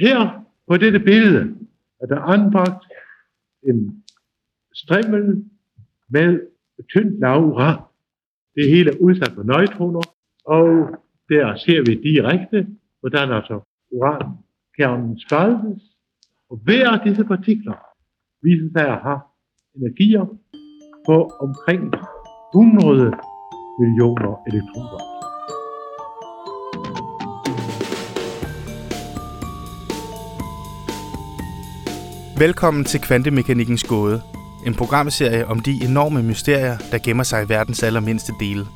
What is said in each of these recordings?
Her på dette billede er der anbragt en strimmel med tyndt laura. Det hele er udsat for neutroner, og der ser vi direkte, hvordan altså urankernen spaltes, og hver af disse partikler viser sig at have energier på omkring 100 millioner elektroner. Velkommen til Kvantemekanikkens gåde, en programserie om de enorme mysterier, der gemmer sig i verdens allermindste dele.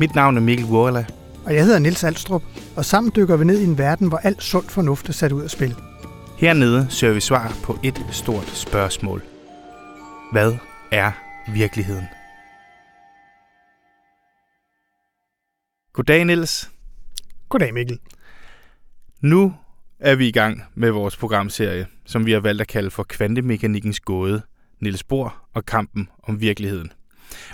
Mit navn er Mikkel Wurla. Og jeg hedder Nils Alstrup, og sammen dykker vi ned i en verden, hvor alt sund fornuft er sat ud af spil. Hernede søger vi svar på et stort spørgsmål. Hvad er virkeligheden? Goddag, Nils. Goddag, Mikkel. Nu er vi i gang med vores programserie, som vi har valgt at kalde for Kvantemekanikkens gåde, Niels Bohr og kampen om virkeligheden.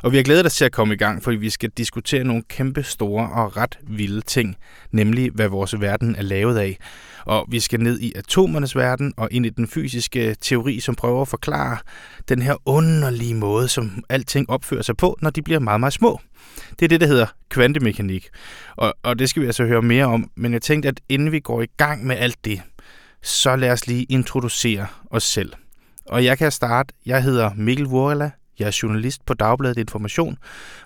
Og vi har glædet os til at komme i gang, fordi vi skal diskutere nogle kæmpe store og ret vilde ting, nemlig hvad vores verden er lavet af. Og vi skal ned i atomernes verden og ind i den fysiske teori, som prøver at forklare den her underlige måde, som alting opfører sig på, når de bliver meget, meget små. Det er det, der hedder kvantemekanik. Og, og det skal vi altså høre mere om. Men jeg tænkte, at inden vi går i gang med alt det, så lad os lige introducere os selv. Og jeg kan starte. Jeg hedder Mikkel Vorela. Jeg er journalist på Dagbladet Information,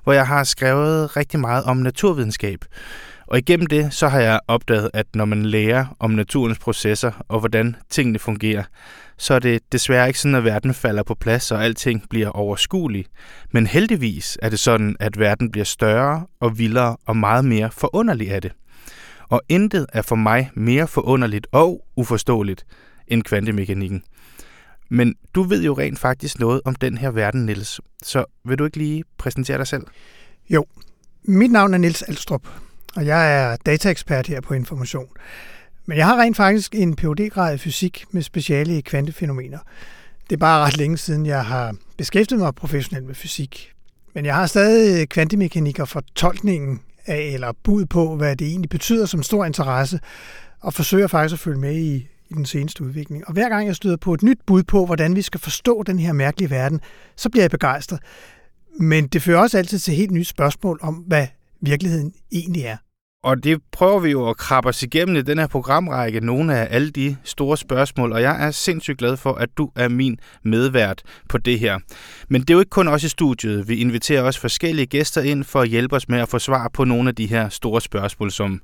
hvor jeg har skrevet rigtig meget om naturvidenskab. Og igennem det, så har jeg opdaget, at når man lærer om naturens processer og hvordan tingene fungerer, så er det desværre ikke sådan, at verden falder på plads, og alting bliver overskuelig. Men heldigvis er det sådan, at verden bliver større og vildere og meget mere forunderlig af det. Og intet er for mig mere forunderligt og uforståeligt end kvantemekanikken. Men du ved jo rent faktisk noget om den her verden, Niels. Så vil du ikke lige præsentere dig selv? Jo, mit navn er Niels Alstrup, og jeg er dataekspert her på Information. Men jeg har rent faktisk en phd grad i fysik med speciale i kvantefænomener. Det er bare ret længe siden, jeg har beskæftiget mig professionelt med fysik. Men jeg har stadig kvantemekanik og fortolkningen eller bud på, hvad det egentlig betyder som stor interesse, og forsøger faktisk at følge med i, i den seneste udvikling. Og hver gang jeg støder på et nyt bud på, hvordan vi skal forstå den her mærkelige verden, så bliver jeg begejstret. Men det fører også altid til helt nye spørgsmål om, hvad virkeligheden egentlig er. Og det prøver vi jo at krabbe os igennem i den her programrække, nogle af alle de store spørgsmål, og jeg er sindssygt glad for, at du er min medvært på det her. Men det er jo ikke kun os i studiet. Vi inviterer også forskellige gæster ind for at hjælpe os med at få svar på nogle af de her store spørgsmål, som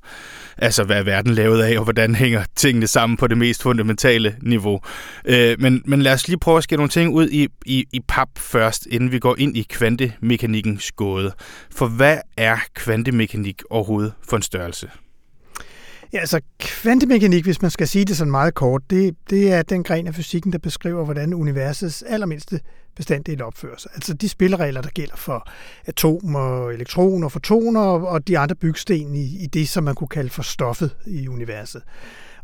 altså hvad er verden lavet af, og hvordan hænger tingene sammen på det mest fundamentale niveau. Øh, men, men lad os lige prøve at skære nogle ting ud i, i, i pap først, inden vi går ind i kvantemekanikkens gåde. For hvad er kvantemekanik overhovedet for en størrelse? Ja, altså kvantemekanik, hvis man skal sige det sådan meget kort, det, det er den gren af fysikken, der beskriver, hvordan universets allermindste bestanddel opfører sig. Altså de spilleregler, der gælder for atomer, elektroner, fotoner og de andre bygsten i, i det, som man kunne kalde for stoffet i universet.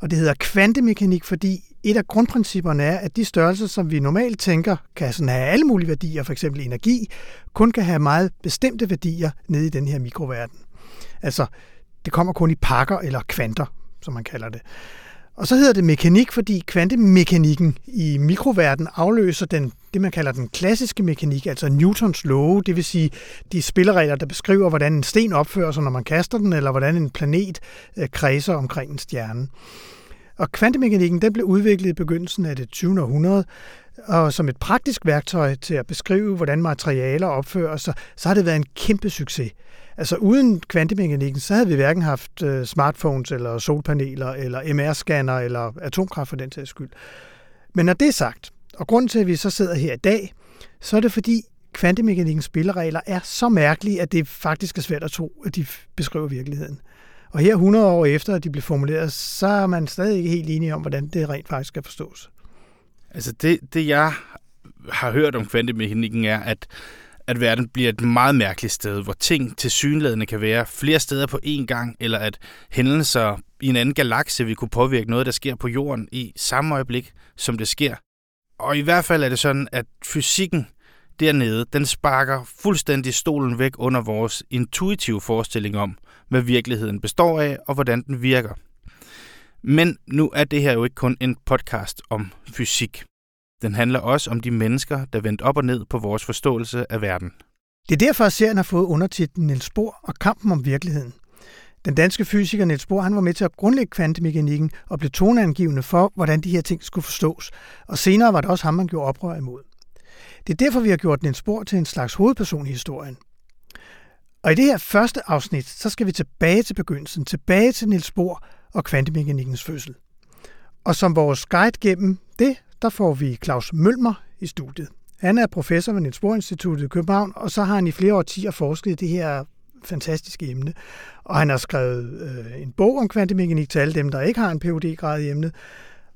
Og det hedder kvantemekanik, fordi et af grundprincipperne er, at de størrelser, som vi normalt tænker, kan sådan have alle mulige værdier, f.eks. energi, kun kan have meget bestemte værdier nede i den her mikroverden. Altså, det kommer kun i pakker eller kvanter, som man kalder det. Og så hedder det mekanik, fordi kvantemekanikken i mikroverden afløser den, det, man kalder den klassiske mekanik, altså Newtons love, det vil sige de spilleregler, der beskriver, hvordan en sten opfører sig, når man kaster den, eller hvordan en planet øh, kredser omkring en stjerne. Og kvantemekanikken den blev udviklet i begyndelsen af det 20. århundrede, og som et praktisk værktøj til at beskrive, hvordan materialer opfører sig, så har det været en kæmpe succes. Altså uden kvantemekanikken, så havde vi hverken haft øh, smartphones, eller solpaneler, eller MR-scanner, eller atomkraft for den sags skyld. Men når det er sagt, og grunden til, at vi så sidder her i dag, så er det fordi kvantemekanikkens spilleregler er så mærkelige, at det faktisk er svært at tro, at de beskriver virkeligheden. Og her 100 år efter, at de blev formuleret, så er man stadig ikke helt enige om, hvordan det rent faktisk skal forstås. Altså det, det jeg har hørt om kvantemekanikken er, at at verden bliver et meget mærkeligt sted, hvor ting til synlædende kan være flere steder på én gang, eller at hændelser i en anden galakse vil kunne påvirke noget, der sker på jorden i samme øjeblik, som det sker. Og i hvert fald er det sådan, at fysikken dernede, den sparker fuldstændig stolen væk under vores intuitive forestilling om, hvad virkeligheden består af og hvordan den virker. Men nu er det her jo ikke kun en podcast om fysik. Den handler også om de mennesker, der vendte op og ned på vores forståelse af verden. Det er derfor, at serien har fået undertitlen Niels Bohr og kampen om virkeligheden. Den danske fysiker Niels Bohr han var med til at grundlægge kvantemekanikken og blev toneangivende for, hvordan de her ting skulle forstås. Og senere var det også ham, man gjorde oprør imod. Det er derfor, vi har gjort Niels Bohr til en slags hovedperson i historien. Og i det her første afsnit, så skal vi tilbage til begyndelsen, tilbage til Niels Bohr og kvantemekanikkens fødsel. Og som vores guide gennem det, der får vi Claus Mølmer i studiet. Han er professor ved Niels Bohr Instituttet i København, og så har han i flere årtier forsket i det her fantastiske emne. Og han har skrevet øh, en bog om kvantemekanik til alle dem, der ikke har en phd grad i emnet.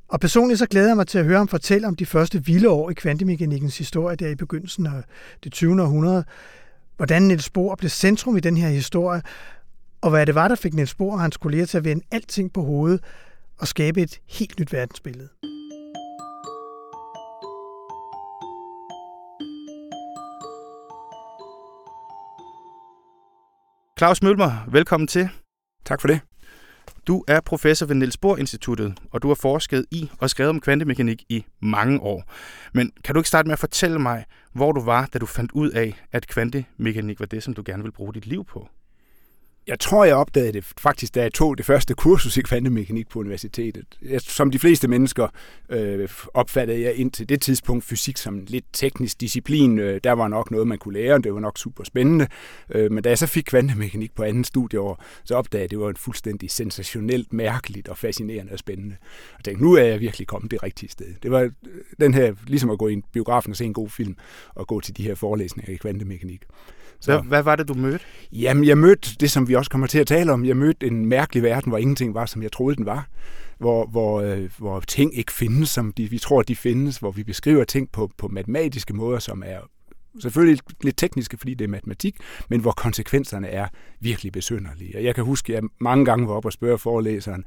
Og personligt så glæder jeg mig til at høre ham fortælle om de første vilde år i kvantemekanikkens historie der i begyndelsen af det 20. århundrede. Hvordan Niels Bohr blev centrum i den her historie, og hvad det var, der fik Niels Bohr og hans kolleger til at vende alting på hovedet og skabe et helt nyt verdensbillede. Claus Mølmer, velkommen til. Tak for det. Du er professor ved Niels Bohr Instituttet, og du har forsket i og skrevet om kvantemekanik i mange år. Men kan du ikke starte med at fortælle mig, hvor du var, da du fandt ud af, at kvantemekanik var det, som du gerne vil bruge dit liv på? Jeg tror, jeg opdagede det faktisk, da jeg tog det første kursus i kvantemekanik på universitetet. Jeg, som de fleste mennesker øh, opfattede jeg indtil det tidspunkt fysik som en lidt teknisk disciplin. Øh, der var nok noget, man kunne lære, og det var nok super spændende. Øh, men da jeg så fik kvantemekanik på anden studieår, så opdagede jeg, at det var en fuldstændig sensationelt, mærkeligt og fascinerende og spændende. Og tænkte, nu er jeg virkelig kommet det rigtige sted. Det var den her, ligesom at gå i biografen og se en god film, og gå til de her forelæsninger i kvantemekanik. Så. Hvad, hvad var det, du mødte? Jamen, jeg mødte det, som vi også kommer til at tale om. Jeg mødte en mærkelig verden, hvor ingenting var, som jeg troede, den var. Hvor, hvor, øh, hvor ting ikke findes, som de, vi tror, de findes. Hvor vi beskriver ting på, på matematiske måder, som er selvfølgelig lidt tekniske, fordi det er matematik, men hvor konsekvenserne er virkelig besynderlige. Og jeg kan huske, at jeg mange gange var oppe og spørge forelæseren,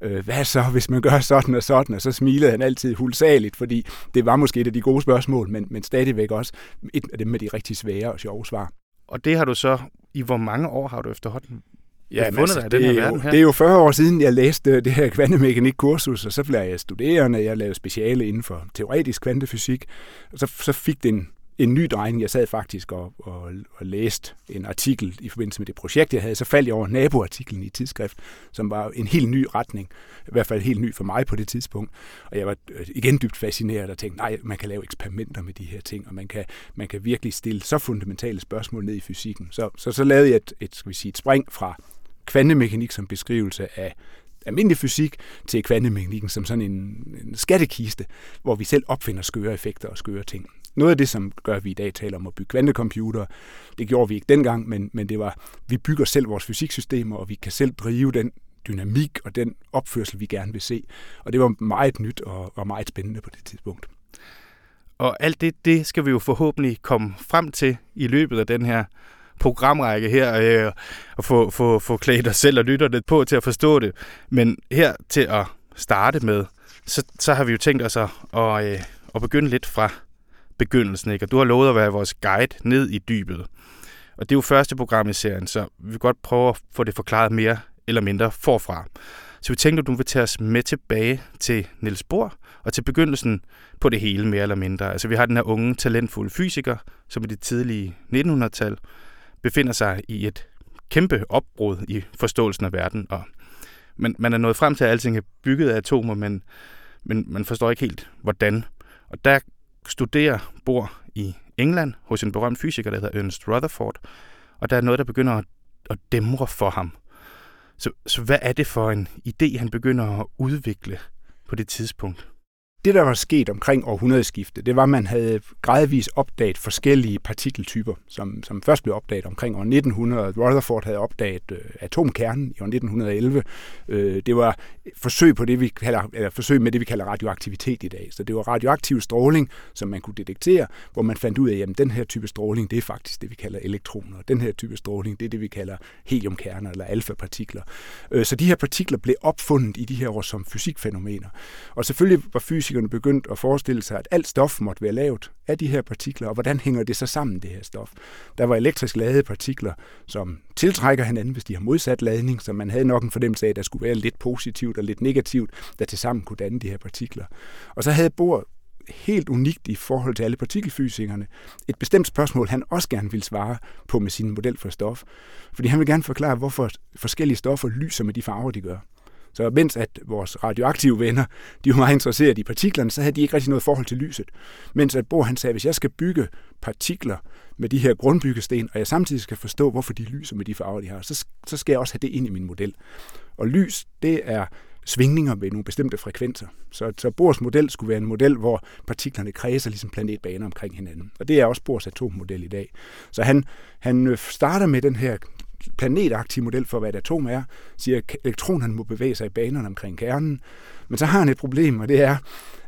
øh, hvad så, hvis man gør sådan og sådan, og så smilede han altid hulsageligt, fordi det var måske et af de gode spørgsmål, men, men stadigvæk også et af dem med de rigtig svære og sjove svar. Og det har du så, i hvor mange år har du efterhånden Ja, fundet altså, det, den her er jo, her? det er jo 40 år siden, jeg læste det her kvantemekanik-kursus, og så blev jeg studerende. Jeg lavede speciale inden for teoretisk kvantefysik, og så, så fik det en en ny drejning. Jeg sad faktisk og, og, og læste en artikel i forbindelse med det projekt, jeg havde. Så faldt jeg over naboartiklen i tidsskrift, som var en helt ny retning. I hvert fald helt ny for mig på det tidspunkt. Og jeg var øh, igen dybt fascineret og tænkte, nej, man kan lave eksperimenter med de her ting, og man kan, man kan virkelig stille så fundamentale spørgsmål ned i fysikken. Så, så, så lavede jeg et, et, skal vi sige, et spring fra kvantemekanik som beskrivelse af almindelig fysik til kvantemekanikken som sådan en, en skattekiste, hvor vi selv opfinder skøre effekter og skøre ting. Noget af det, som gør, at vi i dag taler om at bygge kvantecomputere, det gjorde vi ikke dengang, men, men det var, vi bygger selv vores fysiksystemer, og vi kan selv drive den dynamik og den opførsel, vi gerne vil se. Og det var meget nyt og, og meget spændende på det tidspunkt. Og alt det, det skal vi jo forhåbentlig komme frem til i løbet af den her programrække her, øh, og få, få, få klædt os selv og lytterne på til at forstå det. Men her til at starte med, så, så har vi jo tænkt os at, at, øh, at begynde lidt fra begyndelsen, ikke? og du har lovet at være vores guide ned i dybet. Og det er jo første program i serien, så vi vil godt prøve at få det forklaret mere eller mindre forfra. Så vi tænkte, at du vil tage os med tilbage til Niels Bohr og til begyndelsen på det hele mere eller mindre. Altså vi har den her unge, talentfulde fysiker, som i det tidlige 1900-tal befinder sig i et kæmpe opbrud i forståelsen af verden. Og man, man er nået frem til, at alting er bygget af atomer, men, men man forstår ikke helt, hvordan. Og der studerer bor i England hos en berømt fysiker, der hedder Ernest Rutherford, og der er noget, der begynder at, at dæmre for ham. Så, så hvad er det for en idé, han begynder at udvikle på det tidspunkt? Det, der var sket omkring århundredeskiftet, det var, at man havde gradvist opdaget forskellige partikeltyper, som, som først blev opdaget omkring år 1900. Rutherford havde opdaget øh, atomkernen i år 1911. Øh, det var forsøg, på det, vi kalder, eller forsøg med det, vi kalder radioaktivitet i dag. Så det var radioaktiv stråling, som man kunne detektere, hvor man fandt ud af, at den her type stråling, det er faktisk det, vi kalder elektroner. Den her type stråling, det er det, vi kalder heliumkerner eller alfapartikler. Øh, så de her partikler blev opfundet i de her år som fysikfænomener. Og selvfølgelig var fysik fysikerne begyndt at forestille sig, at alt stof måtte være lavet af de her partikler, og hvordan hænger det så sammen, det her stof. Der var elektrisk ladede partikler, som tiltrækker hinanden, hvis de har modsat ladning, så man havde nok en fornemmelse af, at der skulle være lidt positivt og lidt negativt, der tilsammen kunne danne de her partikler. Og så havde Bohr helt unikt i forhold til alle partikelfysikerne. Et bestemt spørgsmål, han også gerne ville svare på med sin model for stof. Fordi han vil gerne forklare, hvorfor forskellige stoffer lyser med de farver, de gør. Så mens at vores radioaktive venner, de var meget interesseret i partiklerne, så havde de ikke rigtig noget forhold til lyset. Mens at Bohr han sagde, hvis jeg skal bygge partikler med de her grundbyggesten, og jeg samtidig skal forstå, hvorfor de lyser med de farver, de har, så, så skal jeg også have det ind i min model. Og lys, det er svingninger med nogle bestemte frekvenser. Så, så Bohrs model skulle være en model, hvor partiklerne kredser ligesom planetbaner omkring hinanden. Og det er også Bohrs atommodel i dag. Så han, han øh, starter med den her planetagtig model for, hvad et atom er, siger, at elektronerne må bevæge sig i banerne omkring kernen. Men så har han et problem, og det er,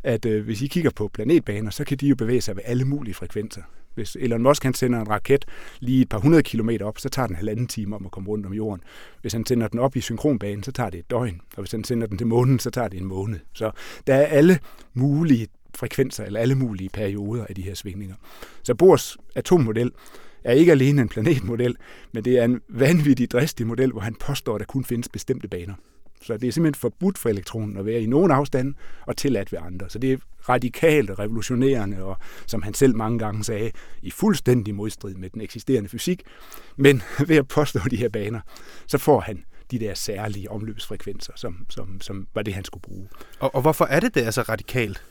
at øh, hvis I kigger på planetbaner, så kan de jo bevæge sig ved alle mulige frekvenser. Hvis Elon Musk han sender en raket lige et par hundrede kilometer op, så tager den halvanden time om at komme rundt om jorden. Hvis han sender den op i synkronbanen, så tager det et døgn. Og hvis han sender den til månen, så tager det en måned. Så der er alle mulige frekvenser, eller alle mulige perioder af de her svingninger. Så Bohrs atommodel er ikke alene en planetmodel, men det er en vanvittig dristig model, hvor han påstår, at der kun findes bestemte baner. Så det er simpelthen forbudt for elektronen at være i nogen afstand og tilladt ved andre. Så det er radikalt revolutionerende, og som han selv mange gange sagde, i fuldstændig modstrid med den eksisterende fysik. Men ved at påstå de her baner, så får han de der særlige omløbsfrekvenser, som, som, som var det, han skulle bruge. Og, og hvorfor er det det er så radikalt?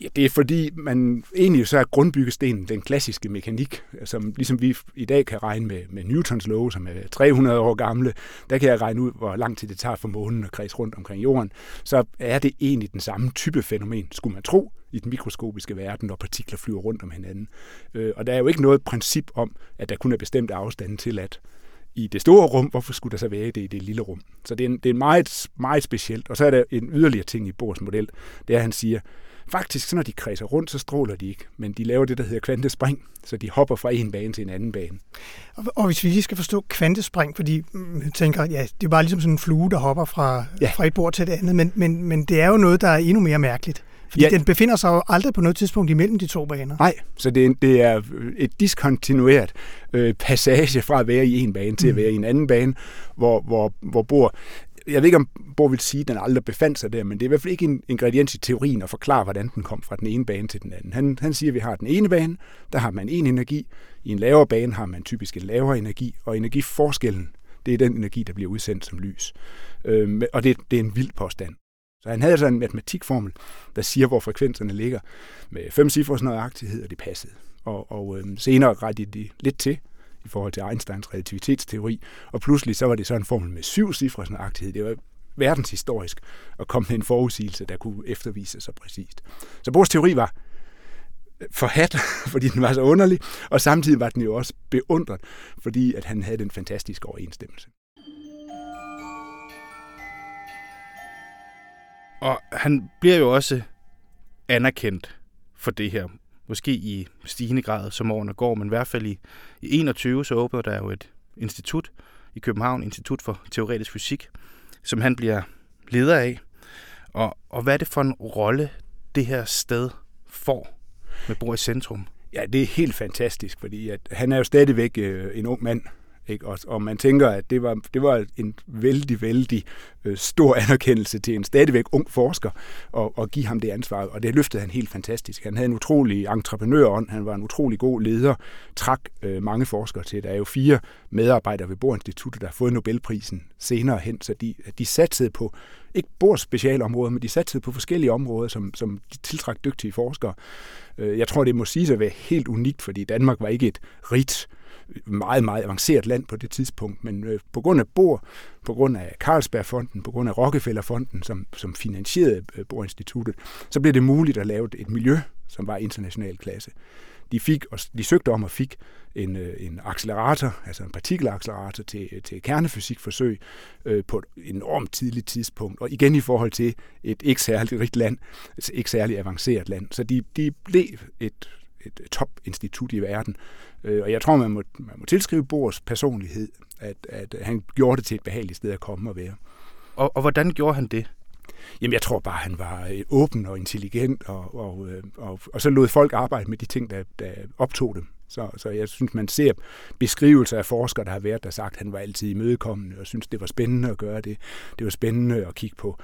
Ja, det er fordi, man egentlig så er grundbyggestenen den klassiske mekanik, som ligesom vi i dag kan regne med, med Newtons love, som er 300 år gamle, der kan jeg regne ud, hvor lang tid det tager for månen at kredse rundt omkring jorden, så er det egentlig den samme type fænomen, skulle man tro, i den mikroskopiske verden, når partikler flyver rundt om hinanden. Øh, og der er jo ikke noget princip om, at der kun er bestemte afstande til at i det store rum, hvorfor skulle der så være det i det lille rum? Så det er, en, det er meget, meget specielt. Og så er der en yderligere ting i Bohrs model, det er, at han siger, Faktisk, så når de kredser rundt, så stråler de ikke, men de laver det, der hedder kvantespring, så de hopper fra en bane til en anden bane. Og, og hvis vi lige skal forstå kvantespring, fordi mm, jeg tænker, ja, det er bare ligesom sådan en flue, der hopper fra, ja. fra et bord til det andet, men, men, men det er jo noget, der er endnu mere mærkeligt. Fordi ja. den befinder sig jo aldrig på noget tidspunkt imellem de to baner. Nej, så det, det er et diskontinuert øh, passage fra at være i en bane til at mm. være i en anden bane, hvor, hvor, hvor bor jeg ved ikke, om Bohr vil sige, at den aldrig befandt sig der, men det er i hvert fald ikke en ingrediens i teorien at forklare, hvordan den kom fra den ene bane til den anden. Han, han siger, at vi har den ene bane, der har man en energi. I en lavere bane har man typisk en lavere energi, og energiforskellen, det er den energi, der bliver udsendt som lys. Øhm, og det, det er en vild påstand. Så han havde altså en matematikformel, der siger, hvor frekvenserne ligger med fem cifres nøjagtighed, og det passede. Og, og øhm, senere rettede de lidt til, i forhold til Einsteins relativitetsteori, og pludselig så var det så en formel med syv cifres nøjagtighed. Det var verdenshistorisk at komme med en forudsigelse, der kunne eftervise så præcist. Så Bohrs teori var forhat, fordi den var så underlig, og samtidig var den jo også beundret, fordi at han havde den fantastiske overensstemmelse. Og han bliver jo også anerkendt for det her måske i stigende grad, som årene går, men i hvert fald i, i 21, så åbner der jo et institut i København, Institut for Teoretisk Fysik, som han bliver leder af. Og, og hvad er det for en rolle, det her sted får med Bor i centrum? Ja, det er helt fantastisk, fordi at han er jo stadigvæk øh, en ung mand, ikke? Og, og man tænker, at det var, det var en vældig, vældig øh, stor anerkendelse til en stadigvæk ung forsker og, at give ham det ansvar. Og det løftede han helt fantastisk. Han havde en utrolig entreprenørånd, han var en utrolig god leder, trak øh, mange forskere til. Der er jo fire medarbejdere ved Bohr-instituttet, der har fået Nobelprisen senere hen, så de, de satsede på ikke Bohrs specialområder, men de satsede på forskellige områder, som, som de tiltrak dygtige forskere. Øh, jeg tror, det må sige at være helt unikt, fordi Danmark var ikke et rigt meget, meget avanceret land på det tidspunkt, men øh, på grund af Bor, på grund af Carlsbergfonden, på grund af Rockefellerfonden, som, som finansierede øh, Bohr-instituttet, så blev det muligt at lave et miljø, som var international klasse. De, fik, og de søgte om og fik en, øh, en accelerator, altså en partikelaccelerator til, øh, til kernefysikforsøg øh, på et enormt tidligt tidspunkt, og igen i forhold til et ikke særligt rigt land, et ikke særligt avanceret land. Så de, de blev et, et topinstitut i verden, Øh, og jeg tror, man må, man må tilskrive Bors personlighed, at, at han gjorde det til et behageligt sted at komme og være. Og, og hvordan gjorde han det? Jamen, jeg tror bare, han var øh, åben og intelligent, og, og, øh, og, og så lod folk arbejde med de ting, der, der optog dem. Så, så jeg synes, man ser beskrivelser af forskere, der har været, der sagt, at han var altid imødekommende, og synes, det var spændende at gøre det. Det var spændende at kigge på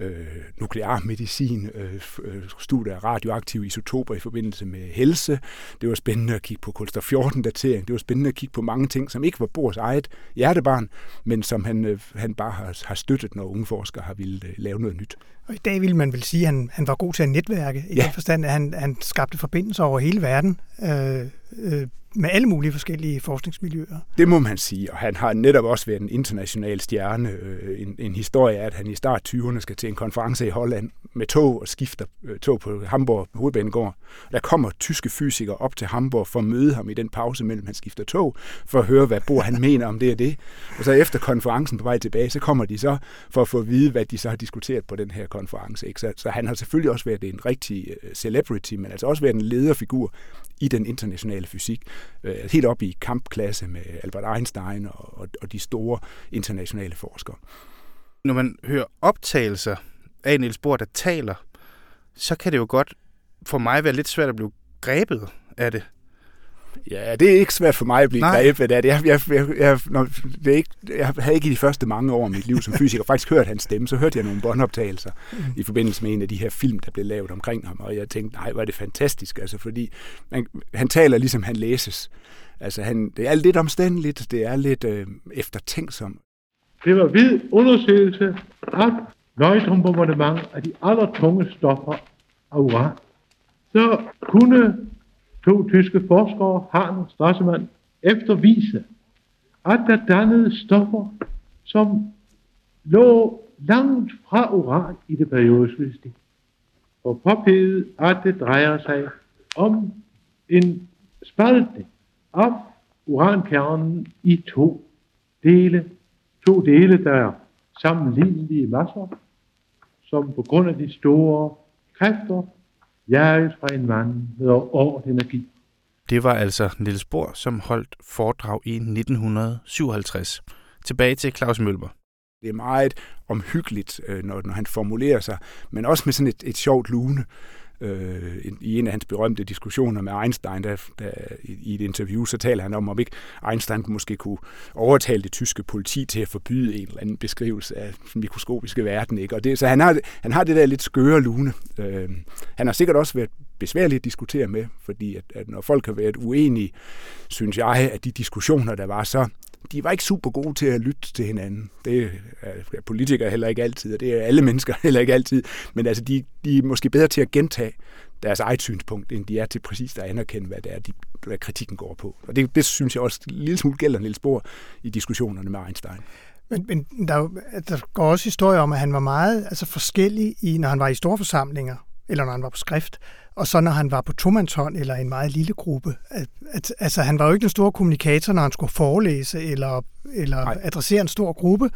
øh, nuklear medicin, øh, øh, studier af radioaktive isotoper i forbindelse med helse. Det var spændende at kigge på kulstof 14-datering. Det var spændende at kigge på mange ting, som ikke var Bohrs eget hjertebarn, men som han, øh, han bare har, har støttet, når unge forskere har ville øh, lave noget nyt. Og i dag vil man vel sige, at han, han var god til at netværke, i ja. den forstand, at han, han skabte forbindelser over hele verden. Øh, øh, med alle mulige forskellige forskningsmiljøer. Det må man sige, og han har netop også været en international stjerne. Øh, en, en historie er, at han i start 20'erne skal til en konference i Holland med tog og skifter øh, tog på Hamburg Hovedbanegård. Der kommer tyske fysikere op til Hamburg for at møde ham i den pause mellem han skifter tog, for at høre, hvad Bohr han mener om det og det. Og så efter konferencen på vej tilbage, så kommer de så for at få at vide, hvad de så har diskuteret på den her konference. Ikke? Så, så han har selvfølgelig også været en rigtig øh, celebrity, men altså også været en lederfigur i den internationale fysik. Øh, helt op i kampklasse med Albert Einstein og, og, og de store internationale forskere. Når man hører optagelser af Niels Bohr, der taler, så kan det jo godt for mig være lidt svært at blive grebet af det. Ja, det er ikke svært for mig at blive Nej. grebet af det. Jeg, jeg, jeg, jeg, når, det er ikke, jeg havde ikke i de første mange år af mit liv som fysiker faktisk hørt hans stemme. Så hørte jeg nogle båndoptagelser mm. i forbindelse med en af de her film, der blev lavet omkring ham. Og jeg tænkte, nej, hvor er det fantastisk. Altså, fordi man, han taler ligesom han læses. Altså, han, det er lidt omstændeligt, det er lidt øh, eftertænksom. Det var vid undersøgelse af nøjtronbombardement af de allertunge stoffer af uran. Så kunne to tyske forskere, Hahn og Strassemann, eftervise, at der dannede stoffer, som lå langt fra uran i det periodiske system. Og påpegede, at det drejer sig om en spaltning af urankernen i to dele. To dele, der er sammenlignelige masser, som på grund af de store kræfter jaget fra en mand med over energi. Det var altså Niels Bohr, som holdt foredrag i 1957. Tilbage til Claus Mølber. Det er meget omhyggeligt, øh, når, når han formulerer sig, men også med sådan et, et sjovt lune øh, i en af hans berømte diskussioner med Einstein, der, der, i et interview, så taler han om, om ikke Einstein måske kunne overtale det tyske politi til at forbyde en eller anden beskrivelse af den mikroskopiske verden. Ikke? Og det, så han har, han har det der lidt skøre lune. Øh, han har sikkert også været besværligt at diskutere med, fordi at, at når folk har været uenige, synes jeg, at de diskussioner, der var, så de var ikke super gode til at lytte til hinanden. Det er politikere heller ikke altid, og det er alle mennesker heller ikke altid. Men altså, de, de er måske bedre til at gentage deres eget synspunkt, end de er til præcis at anerkende, hvad det er, de, hvad kritikken går på. Og det, det synes jeg også en lille smule gælder Niels Bohr i diskussionerne med Einstein. Men, men der, der går også historier om, at han var meget altså forskellig, i, når han var i store forsamlinger, eller når han var på skrift, og så når han var på tomandshånd eller en meget lille gruppe. At, at, altså han var jo ikke den store kommunikator, når han skulle forelæse eller, eller adressere en stor gruppe.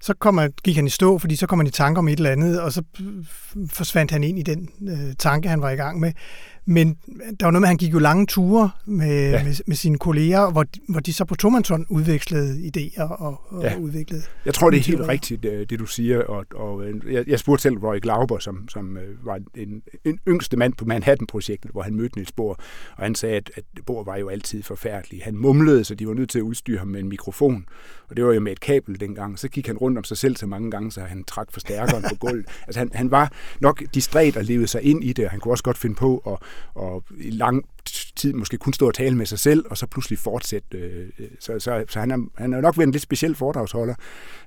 Så kom han, gik han i stå, fordi så kom han i tanke om et eller andet, og så forsvandt han ind i den øh, tanke, han var i gang med. Men der var noget med, at han gik jo lange ture med, ja. med, med sine kolleger, hvor, hvor de så på Tomanton udvekslede idéer og, og ja. udviklede... Jeg tror, det er helt rigtigt, øh, det du siger. Og, og øh, jeg, jeg spurgte selv Roy Glauber, som, som øh, var en, en yngste mand på Manhattan-projektet, hvor han mødte Niels Bohr, og han sagde, at, at Bohr var jo altid forfærdelig. Han mumlede, så de var nødt til at udstyre ham med en mikrofon, og det var jo med et kabel dengang. Så gik han rundt om sig selv så mange gange, så han trak forstærkeren på gulvet. Altså han, han var nok distræt og levede sig ind i det, og han kunne også godt finde på at og i lang tid måske kun stå og tale med sig selv, og så pludselig fortsætte. Øh, øh, så, så, så han, er, han er nok været en lidt speciel foredragsholder,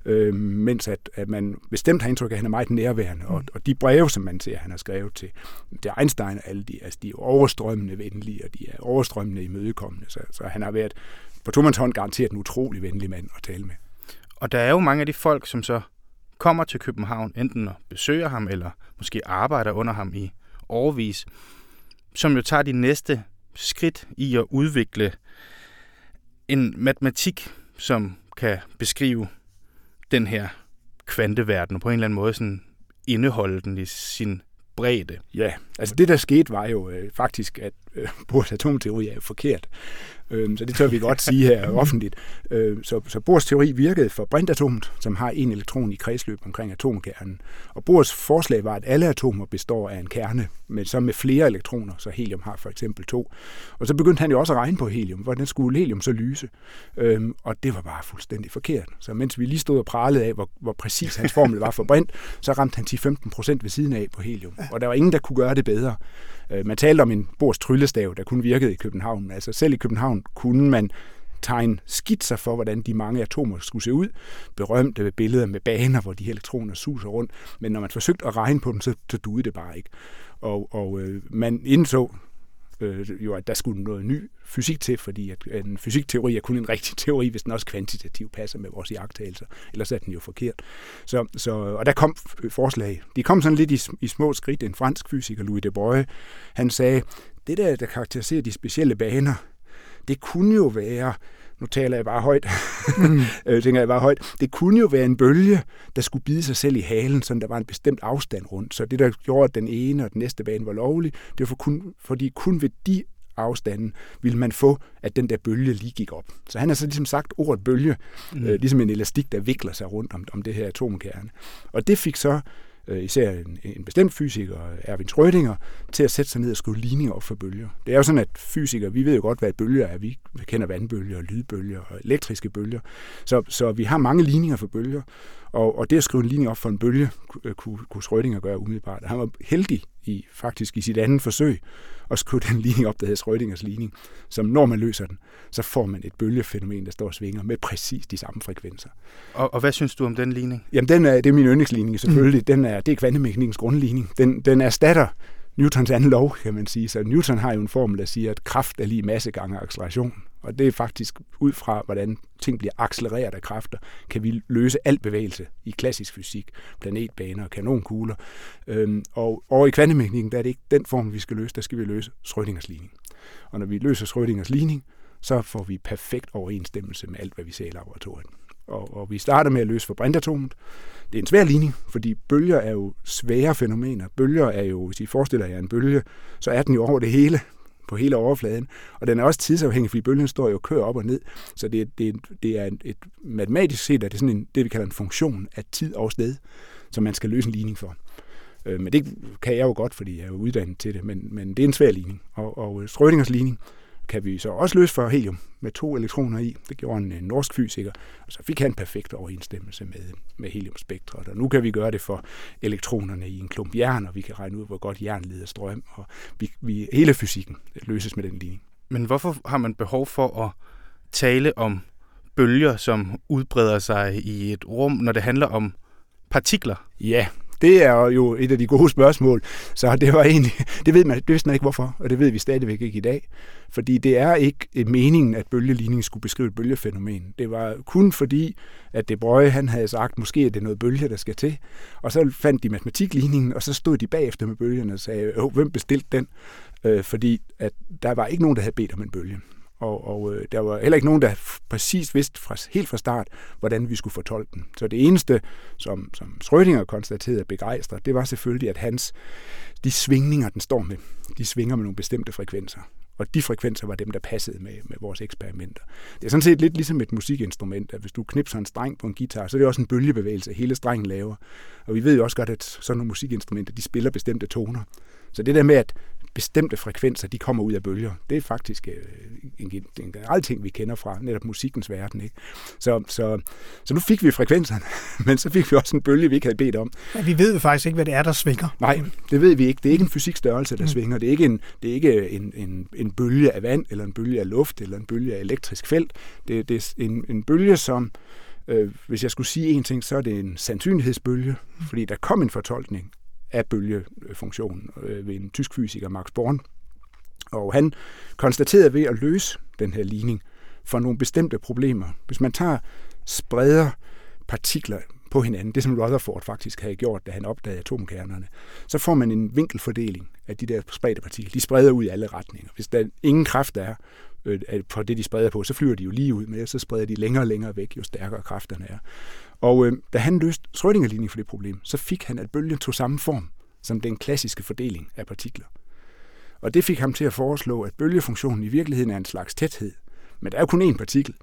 øh, mens at, at man bestemt har indtryk af, at han er meget nærværende. Og, og de breve, som man ser, han har skrevet til, til Einstein og alle de, altså de er overstrømmende venlige, og de er overstrømmende imødekommende. Så, så han har været på Thomas hånd garanteret en utrolig venlig mand at tale med. Og der er jo mange af de folk, som så kommer til København, enten og besøger ham, eller måske arbejder under ham i årvis som jo tager de næste skridt i at udvikle en matematik, som kan beskrive den her kvanteverden, og på en eller anden måde sådan indeholde den i sin bredde. Ja, altså det der skete var jo øh, faktisk, at øh, Bohrs atomteori er jo forkert. Øh, så det tør vi godt sige her offentligt. Øh, så, så Bohrs teori virkede for brintatomet, som har en elektron i kredsløb omkring atomkernen. Og Bohrs forslag var, at alle atomer består af en kerne, men så med flere elektroner, så helium har for eksempel to. Og så begyndte han jo også at regne på helium. Hvordan skulle helium så lyse? Øh, og det var bare fuldstændig forkert. Så mens vi lige stod og pralede af, hvor, hvor præcis hans formel var for brint, så ramte han 10-15 procent ved siden af på helium. Og der var ingen, der kunne gøre det bedre. Øh, man talte om en Bors tryllestav, der kun virkede i København. Altså selv i København kunne man tegne skitser for, hvordan de mange atomer skulle se ud. Berømte billeder med baner, hvor de elektroner suser rundt. Men når man forsøgte at regne på dem, så, så duede det bare ikke. Og, og øh, man indså øh, jo, at der skulle noget ny fysik til, fordi at en fysikteori er kun en rigtig teori, hvis den også kvantitativt passer med vores iagttagelser. Ellers er den jo forkert. Så, så, og der kom forslag. De kom sådan lidt i, i små skridt. En fransk fysiker, Louis de Broglie, han sagde, det der, der karakteriserer de specielle baner, det kunne jo være nu taler jeg bare højt, mm. øh, tænker jeg bare højt, det kunne jo være en bølge, der skulle bide sig selv i halen, så der var en bestemt afstand rundt. Så det, der gjorde, at den ene og den næste bane var lovlig, det var for kun, fordi kun ved de afstanden ville man få, at den der bølge lige gik op. Så han har så ligesom sagt ordet bølge, mm. øh, ligesom en elastik, der vikler sig rundt om, om det her atomkerne. Og det fik så øh, især en, en bestemt fysiker, Erwin Schrödinger, til at sætte sig ned og skrive ligninger op for bølger. Det er jo sådan, at fysikere, vi ved jo godt, hvad bølger er. Vi kender vandbølger, lydbølger og elektriske bølger. Så, så vi har mange ligninger for bølger, og, og det at skrive en ligning op for en bølge, kunne, kunne Schrödinger gøre umiddelbart. Han var heldig i faktisk i sit andet forsøg at skrive den ligning op, der hedder Schrödingers ligning, som når man løser den, så får man et bølgefænomen, der står og svinger med præcis de samme frekvenser. Og, og hvad synes du om den ligning? Jamen, den er, det er min yndlingsligning selvfølgelig. Mm. Den er, det er kvantemekanikkens grundligning. Den, den erstatter Newtons anden lov, kan man sige. Så Newton har jo en formel, der siger, at kraft er lige masse gange acceleration. Og det er faktisk ud fra, hvordan ting bliver accelereret af kræfter, kan vi løse al bevægelse i klassisk fysik, planetbaner og kanonkugler. Øhm, og over i kvantemekanikken, der er det ikke den form, vi skal løse, der skal vi løse Schrödingers ligning. Og når vi løser Schrödingers ligning, så får vi perfekt overensstemmelse med alt, hvad vi ser i laboratoriet. Og, og vi starter med at løse for brintatomet. Det er en svær ligning, fordi bølger er jo svære fænomener. Bølger er jo, hvis I forestiller jer en bølge, så er den jo over det hele på hele overfladen. Og den er også tidsafhængig, fordi bølgen står jo og kører op og ned. Så det, det, det er et, matematisk set er det sådan en, det, vi kalder en funktion af tid og sted, som man skal løse en ligning for. Øh, men det kan jeg jo godt, fordi jeg er jo uddannet til det, men, men det er en svær ligning. Og, og øh, Schrödingers ligning, kan vi så også løse for helium med to elektroner i. Det gjorde en, en norsk fysiker, og så fik han perfekt overensstemmelse med, med heliumspektret. Og nu kan vi gøre det for elektronerne i en klump jern, og vi kan regne ud, hvor godt jern leder strøm, og vi, vi, hele fysikken løses med den ligning. Men hvorfor har man behov for at tale om bølger, som udbreder sig i et rum, når det handler om partikler? Ja, det er jo et af de gode spørgsmål. Så det var egentlig, det ved man, det vidste man ikke hvorfor, og det ved vi stadigvæk ikke i dag. Fordi det er ikke øh, meningen, at bølgeligningen skulle beskrive et bølgefænomen. Det var kun fordi, at det Brøje, han havde sagt, måske er det noget bølge, der skal til. Og så fandt de matematikligningen, og så stod de bagefter med bølgen og sagde, hvem bestilte den? Øh, fordi at der var ikke nogen, der havde bedt om en bølge. Og, og øh, der var heller ikke nogen, der præcis vidste fra, helt fra start, hvordan vi skulle fortolke den. Så det eneste, som, som Schrödinger konstaterede begejstret, det var selvfølgelig, at hans, de svingninger, den står med, de svinger med nogle bestemte frekvenser. Og de frekvenser var dem, der passede med, med vores eksperimenter. Det er sådan set lidt ligesom et musikinstrument, at hvis du knipser en streng på en guitar, så er det også en bølgebevægelse, hele strengen laver. Og vi ved jo også godt, at sådan nogle musikinstrumenter, de spiller bestemte toner. Så det der med, at bestemte frekvenser, de kommer ud af bølger. Det er faktisk øh, en, en generel ting, vi kender fra netop musikkens verden. Ikke? Så, så, så nu fik vi frekvenserne, men så fik vi også en bølge, vi ikke havde bedt om. Ja, vi ved faktisk ikke, hvad det er, der svinger. Nej, det ved vi ikke. Det er ikke en fysikstørrelse, der mm. svinger. Det er ikke, en, det er ikke en, en, en bølge af vand, eller en bølge af luft, eller en bølge af elektrisk felt. Det, det er en, en bølge, som øh, hvis jeg skulle sige en ting, så er det en sandsynlighedsbølge, mm. fordi der kom en fortolkning af bølgefunktionen øh, ved en tysk fysiker, Max Born. Og han konstaterede ved at løse den her ligning for nogle bestemte problemer. Hvis man tager spreder partikler på hinanden, det som Rutherford faktisk havde gjort, da han opdagede atomkernerne, så får man en vinkelfordeling af de der spredte partikler. De spreder ud i alle retninger. Hvis der ingen kraft er øh, på det, de spreder på, så flyver de jo lige ud med, så spreder de længere og længere væk, jo stærkere kræfterne er. Og øh, da han løste schrödinger for det problem, så fik han, at bølgen tog samme form som den klassiske fordeling af partikler. Og det fik ham til at foreslå, at bølgefunktionen i virkeligheden er en slags tæthed. Men der er jo kun én partikel,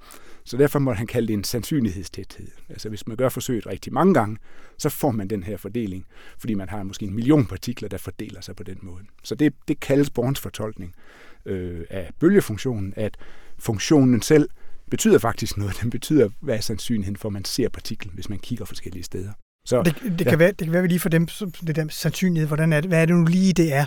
så derfor må han kalde det en sandsynlighedstæthed. Altså hvis man gør forsøget rigtig mange gange, så får man den her fordeling, fordi man har måske en million partikler, der fordeler sig på den måde. Så det, det kaldes Borns fortolkning øh, af bølgefunktionen, at funktionen selv betyder faktisk noget. Den betyder, hvad er sandsynligheden for, at man ser partiklen, hvis man kigger forskellige steder. Så, det, det, ja. kan være, det kan være, vi lige for dem, det der sandsynlighed, hvordan er det, hvad er det nu lige, det er?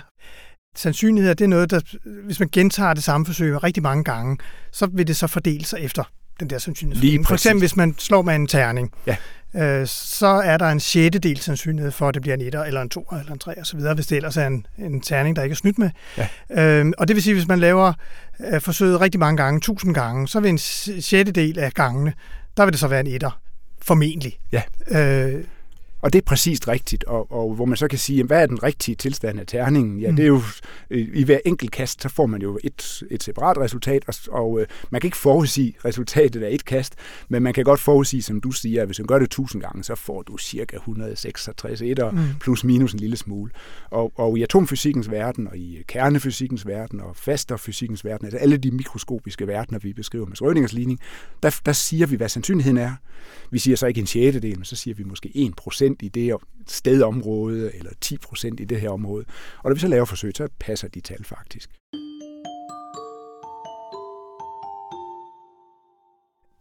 Sandsynlighed det er noget, der, hvis man gentager det samme forsøg rigtig mange gange, så vil det så fordele sig efter den der sandsynlighed. Lige For eksempel, hvis man slår med en terning, ja. Øh, så er der en sjettedel sandsynlighed for, at det bliver en etter, eller en to, eller en tre, osv., hvis det ellers er en, en terning, der ikke er snydt med. Ja. Øh, og det vil sige, hvis man laver øh, forsøget rigtig mange gange, tusind gange, så vil en sjettedel af gangene, der vil det så være en etter, formentlig. Ja. Øh, og det er præcist rigtigt, og, og hvor man så kan sige, jamen, hvad er den rigtige tilstand af terningen? Ja, mm. det er jo, i hver enkelt kast, så får man jo et, et separat resultat, og, og øh, man kan ikke forudsige resultatet af et kast, men man kan godt forudsige, som du siger, at hvis man gør det 1000 gange, så får du cirka 166 etter, mm. plus minus en lille smule. Og, og i atomfysikkens verden, og i kernefysikkens verden, og fasterfysikkens verden, altså alle de mikroskopiske verdener, vi beskriver med Schrödingers ligning, der, der siger vi, hvad sandsynligheden er. Vi siger så ikke en sjettedel, men så siger vi måske 1% i det stedområde, eller 10 procent i det her område. Og når vi så laver forsøg, så passer de tal faktisk.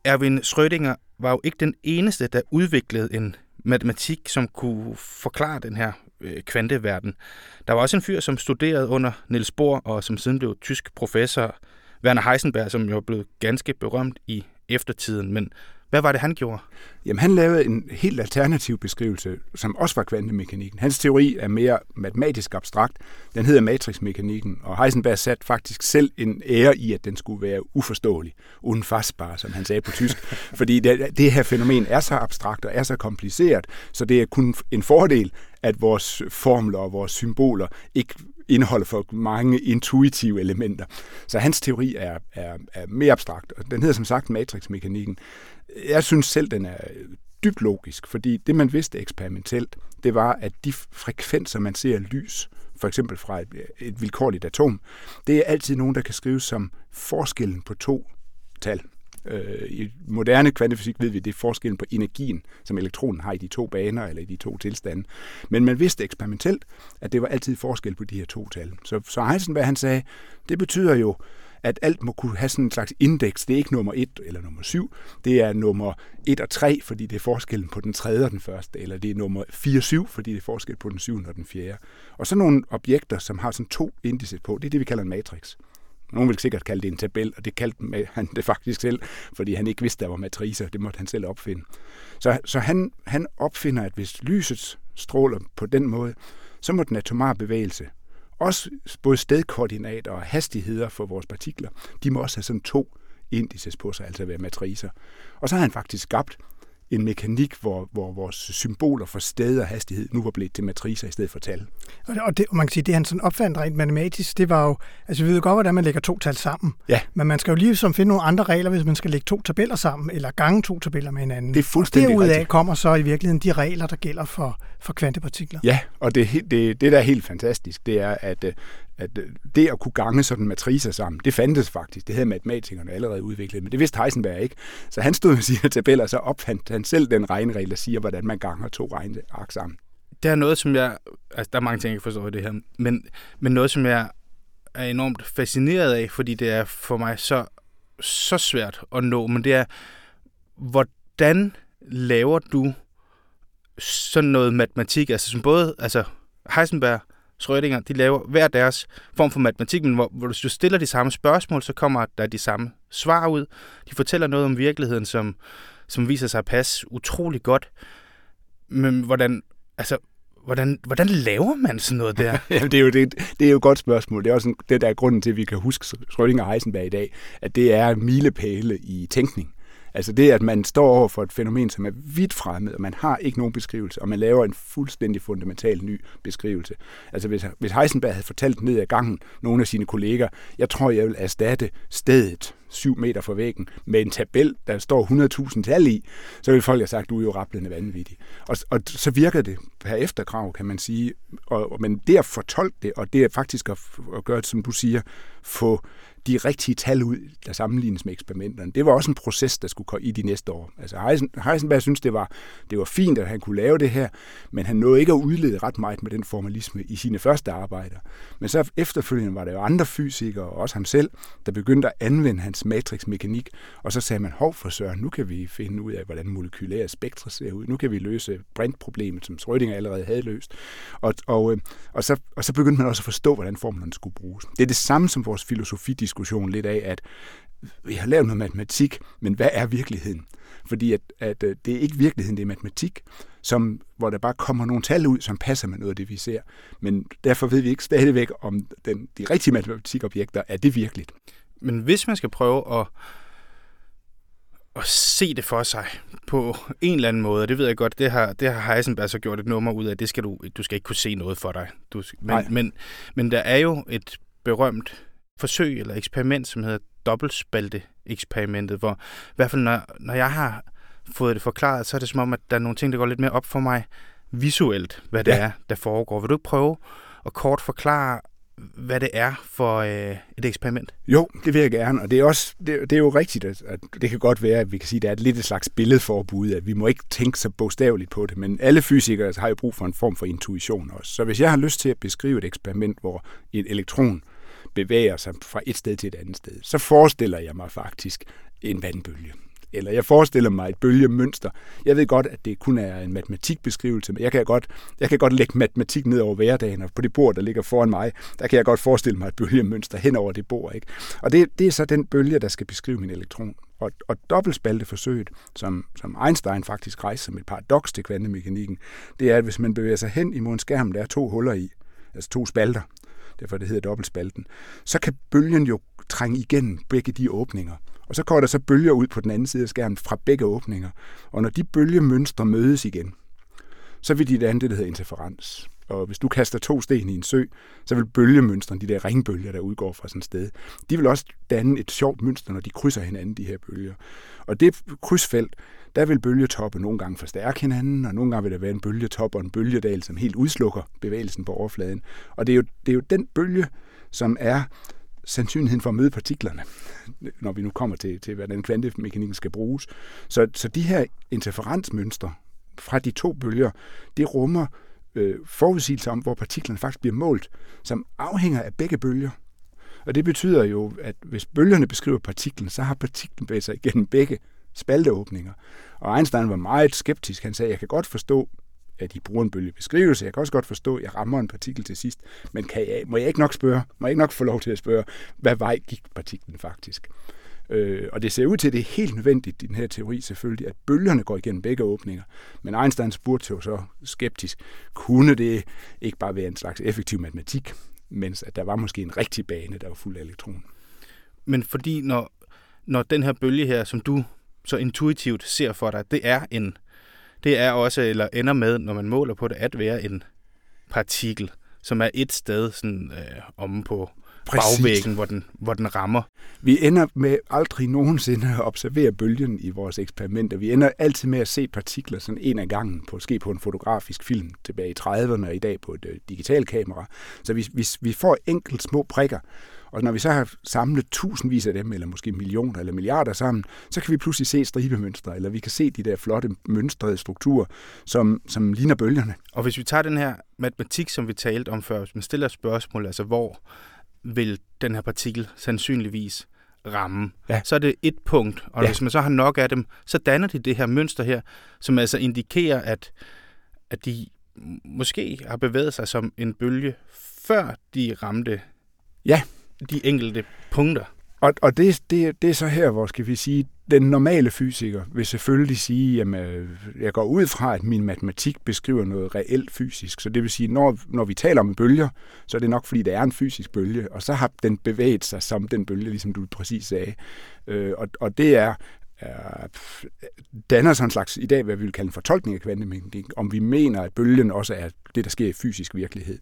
Erwin Schrödinger var jo ikke den eneste, der udviklede en matematik, som kunne forklare den her øh, kvanteverden. Der var også en fyr, som studerede under Niels Bohr, og som siden blev tysk professor, Werner Heisenberg, som jo blev ganske berømt i eftertiden. Men hvad var det, han gjorde? Jamen, han lavede en helt alternativ beskrivelse, som også var kvantemekanikken. Hans teori er mere matematisk abstrakt. Den hedder matrixmekanikken, og Heisenberg satte faktisk selv en ære i, at den skulle være uforståelig, unfassbar, som han sagde på tysk. Fordi det, det her fænomen er så abstrakt og er så kompliceret, så det er kun en fordel, at vores formler og vores symboler ikke indeholder for mange intuitive elementer. Så hans teori er, er, er mere abstrakt, og den hedder som sagt matrixmekanikken. Jeg synes selv, den er dybt logisk, fordi det, man vidste eksperimentelt, det var, at de frekvenser, man ser lys, for eksempel fra et, et vilkårligt atom, det er altid nogen, der kan skrives som forskellen på to tal. Øh, I moderne kvantefysik ved vi, det er forskellen på energien, som elektronen har i de to baner eller i de to tilstande. Men man vidste eksperimentelt, at det var altid forskel på de her to tal. Så, så Heisenberg han sagde, det betyder jo, at alt må kunne have sådan en slags indeks. Det er ikke nummer 1 eller nummer 7, det er nummer 1 og 3, fordi det er forskellen på den tredje og den første, eller det er nummer 4 og 7, fordi det er forskel på den syvende og den fjerde. Og så nogle objekter, som har sådan to indices på, det er det, vi kalder en matrix. Nogen vil sikkert kalde det en tabel, og det kaldte han det faktisk selv, fordi han ikke vidste, der var matricer. Det måtte han selv opfinde. Så, så han, han opfinder, at hvis lyset stråler på den måde, så må den atomare bevægelse, også både stedkoordinater og hastigheder for vores partikler, de må også have sådan to indices på sig, altså være matricer. Og så har han faktisk skabt en mekanik, hvor, hvor vores symboler for sted og hastighed nu var blevet til matricer i stedet for tal. Og, det, og man kan sige, det han sådan opfandt rent matematisk, det var jo, altså vi ved godt, hvordan man lægger to tal sammen. Ja. Men man skal jo lige som finde nogle andre regler, hvis man skal lægge to tabeller sammen, eller gange to tabeller med hinanden. Det er fuldstændig og derudaf rigtigt. kommer så i virkeligheden de regler, der gælder for, for kvantepartikler. Ja, og det, det, det der er helt fantastisk, det er, at, at øh, det at kunne gange sådan matricer sammen, det fandtes faktisk. Det havde matematikerne allerede udviklet, men det vidste Heisenberg ikke. Så han stod med sine tabeller, så opfandt han selv den regneregel, der siger, hvordan man ganger to regneark sammen. Det er noget, som jeg... Altså, der er mange ting, jeg forstår i det her, men, men noget, som jeg er enormt fascineret af, fordi det er for mig så, så svært at nå, men det er, hvordan laver du sådan noget matematik, altså som både altså Heisenberg, Schrödinger, de laver hver deres form for matematik, men hvor, hvor du stiller de samme spørgsmål, så kommer der de samme svar ud. De fortæller noget om virkeligheden, som, som viser sig at passe utrolig godt. Men hvordan, altså, hvordan, hvordan laver man sådan noget der? Jamen, det, er jo, det, det er jo et godt spørgsmål. Det er også en, det, der er grunden til, at vi kan huske Schrödinger og Heisenberg i dag, at det er milepæle i tænkning. Altså det, at man står over for et fænomen, som er vidt fremmed, og man har ikke nogen beskrivelse, og man laver en fuldstændig fundamental ny beskrivelse. Altså hvis, hvis Heisenberg havde fortalt ned ad gangen nogle af sine kolleger, jeg tror, jeg vil erstatte stedet syv meter fra væggen med en tabel, der står 100.000 tal i, så vil folk have sagt, du er jo rappelende vanvittig. Og, og så virker det per efterkrav, kan man sige. Og, men det at fortolke det, og det er faktisk at, at gøre det, som du siger, få de rigtige tal ud, der sammenlignes med eksperimenterne. Det var også en proces, der skulle komme i de næste år. Altså Heisenberg synes, det var, det var fint, at han kunne lave det her, men han nåede ikke at udlede ret meget med den formalisme i sine første arbejder. Men så efterfølgende var der jo andre fysikere, og også ham selv, der begyndte at anvende hans matrixmekanik, og så sagde man, hov for søren, nu kan vi finde ud af, hvordan molekylære spektre ser ud. Nu kan vi løse brintproblemet, som Schrödinger allerede havde løst. Og, og, øh, og, så, og så begyndte man også at forstå, hvordan formlerne skulle bruges. Det er det samme som vores filosofi diskussion lidt af, at vi har lavet noget matematik, men hvad er virkeligheden? Fordi at, at øh, det er ikke virkeligheden, det er matematik, som, hvor der bare kommer nogle tal ud, som passer med noget af det, vi ser. Men derfor ved vi ikke stadigvæk, om den, de rigtige matematikobjekter, er det virkeligt. Men hvis man skal prøve at, at se det for sig på en eller anden måde, det ved jeg godt, det har, det har Heisenberg så gjort et nummer ud af, det skal du, du skal ikke kunne se noget for dig. Du, men, men, men der er jo et berømt forsøg eller eksperiment, som hedder dobbeltspalte-eksperimentet, hvor i hvert fald når, når jeg har fået det forklaret, så er det som om, at der er nogle ting, der går lidt mere op for mig visuelt, hvad det ja. er, der foregår. Vil du prøve at kort forklare, hvad det er for øh, et eksperiment? Jo, det vil jeg gerne, og det er, også, det, det er jo rigtigt, at, at det kan godt være, at vi kan sige, at det er et lidt et slags billedforbud, at vi må ikke tænke så bogstaveligt på det, men alle fysikere har jo brug for en form for intuition også. Så hvis jeg har lyst til at beskrive et eksperiment, hvor et elektron bevæger sig fra et sted til et andet sted, så forestiller jeg mig faktisk en vandbølge. Eller jeg forestiller mig et bølgemønster. Jeg ved godt, at det kun er en matematikbeskrivelse, men jeg kan godt, jeg kan godt lægge matematik ned over hverdagen, og på det bord, der ligger foran mig, der kan jeg godt forestille mig et bølgemønster hen over det bord. Ikke? Og det, det er så den bølge, der skal beskrive min elektron. Og, og dobbeltspalteforsøget, som, som Einstein faktisk rejste som et paradoks til kvantemekanikken, det er, at hvis man bevæger sig hen imod en skærm, der er to huller i, altså to spalter, derfor det hedder dobbeltspalten, så kan bølgen jo trænge igennem begge de åbninger. Og så kommer der så bølger ud på den anden side af skærmen fra begge åbninger. Og når de bølgemønstre mødes igen, så vil de det der hedder interferens. Og hvis du kaster to sten i en sø, så vil bølgemønstrene, de der ringbølger, der udgår fra sådan et sted, de vil også danne et sjovt mønster, når de krydser hinanden, de her bølger. Og det krydsfelt, der vil bølgetoppe nogle gange forstærke hinanden, og nogle gange vil der være en bølgetop og en bølgedal, som helt udslukker bevægelsen på overfladen. Og det er jo, det er jo den bølge, som er sandsynligheden for at møde partiklerne, når vi nu kommer til, til hvordan kvantemekanikken skal bruges. Så, så de her interferensmønstre fra de to bølger, det rummer øh, forudsigelser om, hvor partiklerne faktisk bliver målt, som afhænger af begge bølger. Og det betyder jo, at hvis bølgerne beskriver partiklen, så har partiklen bevæget sig igennem begge spalteåbninger. Og Einstein var meget skeptisk. Han sagde, jeg kan godt forstå, at I bruger en bølgebeskrivelse. Jeg kan også godt forstå, at jeg rammer en partikel til sidst. Men kan jeg, må jeg ikke nok spørge? Må jeg ikke nok få lov til at spørge, hvad vej gik partiklen faktisk? Øh, og det ser ud til, at det er helt nødvendigt i den her teori selvfølgelig, at bølgerne går igennem begge åbninger. Men Einstein spurgte jo så skeptisk, kunne det ikke bare være en slags effektiv matematik, mens at der var måske en rigtig bane, der var fuld af elektroner. Men fordi når, når den her bølge her, som du så intuitivt ser for dig, det er en det er også, eller ender med, når man måler på det, at være en partikel, som er et sted sådan, øh, omme på Præcis. bagvæggen, hvor den, hvor den rammer. Vi ender med aldrig nogensinde at observere bølgen i vores eksperimenter. Vi ender altid med at se partikler sådan en af gangen, på, måske på en fotografisk film tilbage i 30'erne og i dag på et uh, digitalt kamera. Så vi, vi, vi får enkelt små prikker, og når vi så har samlet tusindvis af dem, eller måske millioner eller milliarder sammen, så kan vi pludselig se stribemønstre, eller vi kan se de der flotte mønstrede strukturer, som, som ligner bølgerne. Og hvis vi tager den her matematik, som vi talte om før, hvis man stiller spørgsmål, altså hvor vil den her partikel sandsynligvis ramme, ja. så er det et punkt, og ja. hvis man så har nok af dem, så danner de det her mønster her, som altså indikerer, at, at de måske har bevæget sig som en bølge, før de ramte ja de enkelte punkter. Og, og det, det, det er så her, hvor skal vi sige, den normale fysiker vil selvfølgelig sige, at øh, jeg går ud fra, at min matematik beskriver noget reelt fysisk. Så det vil sige, når, når vi taler om bølger, så er det nok, fordi det er en fysisk bølge, og så har den bevæget sig som den bølge, ligesom du præcis sagde. Øh, og, og det er er, danner sådan en slags, i dag hvad vi vil kalde en fortolkning af kvantemekanik, om vi mener, at bølgen også er det, der sker i fysisk virkelighed,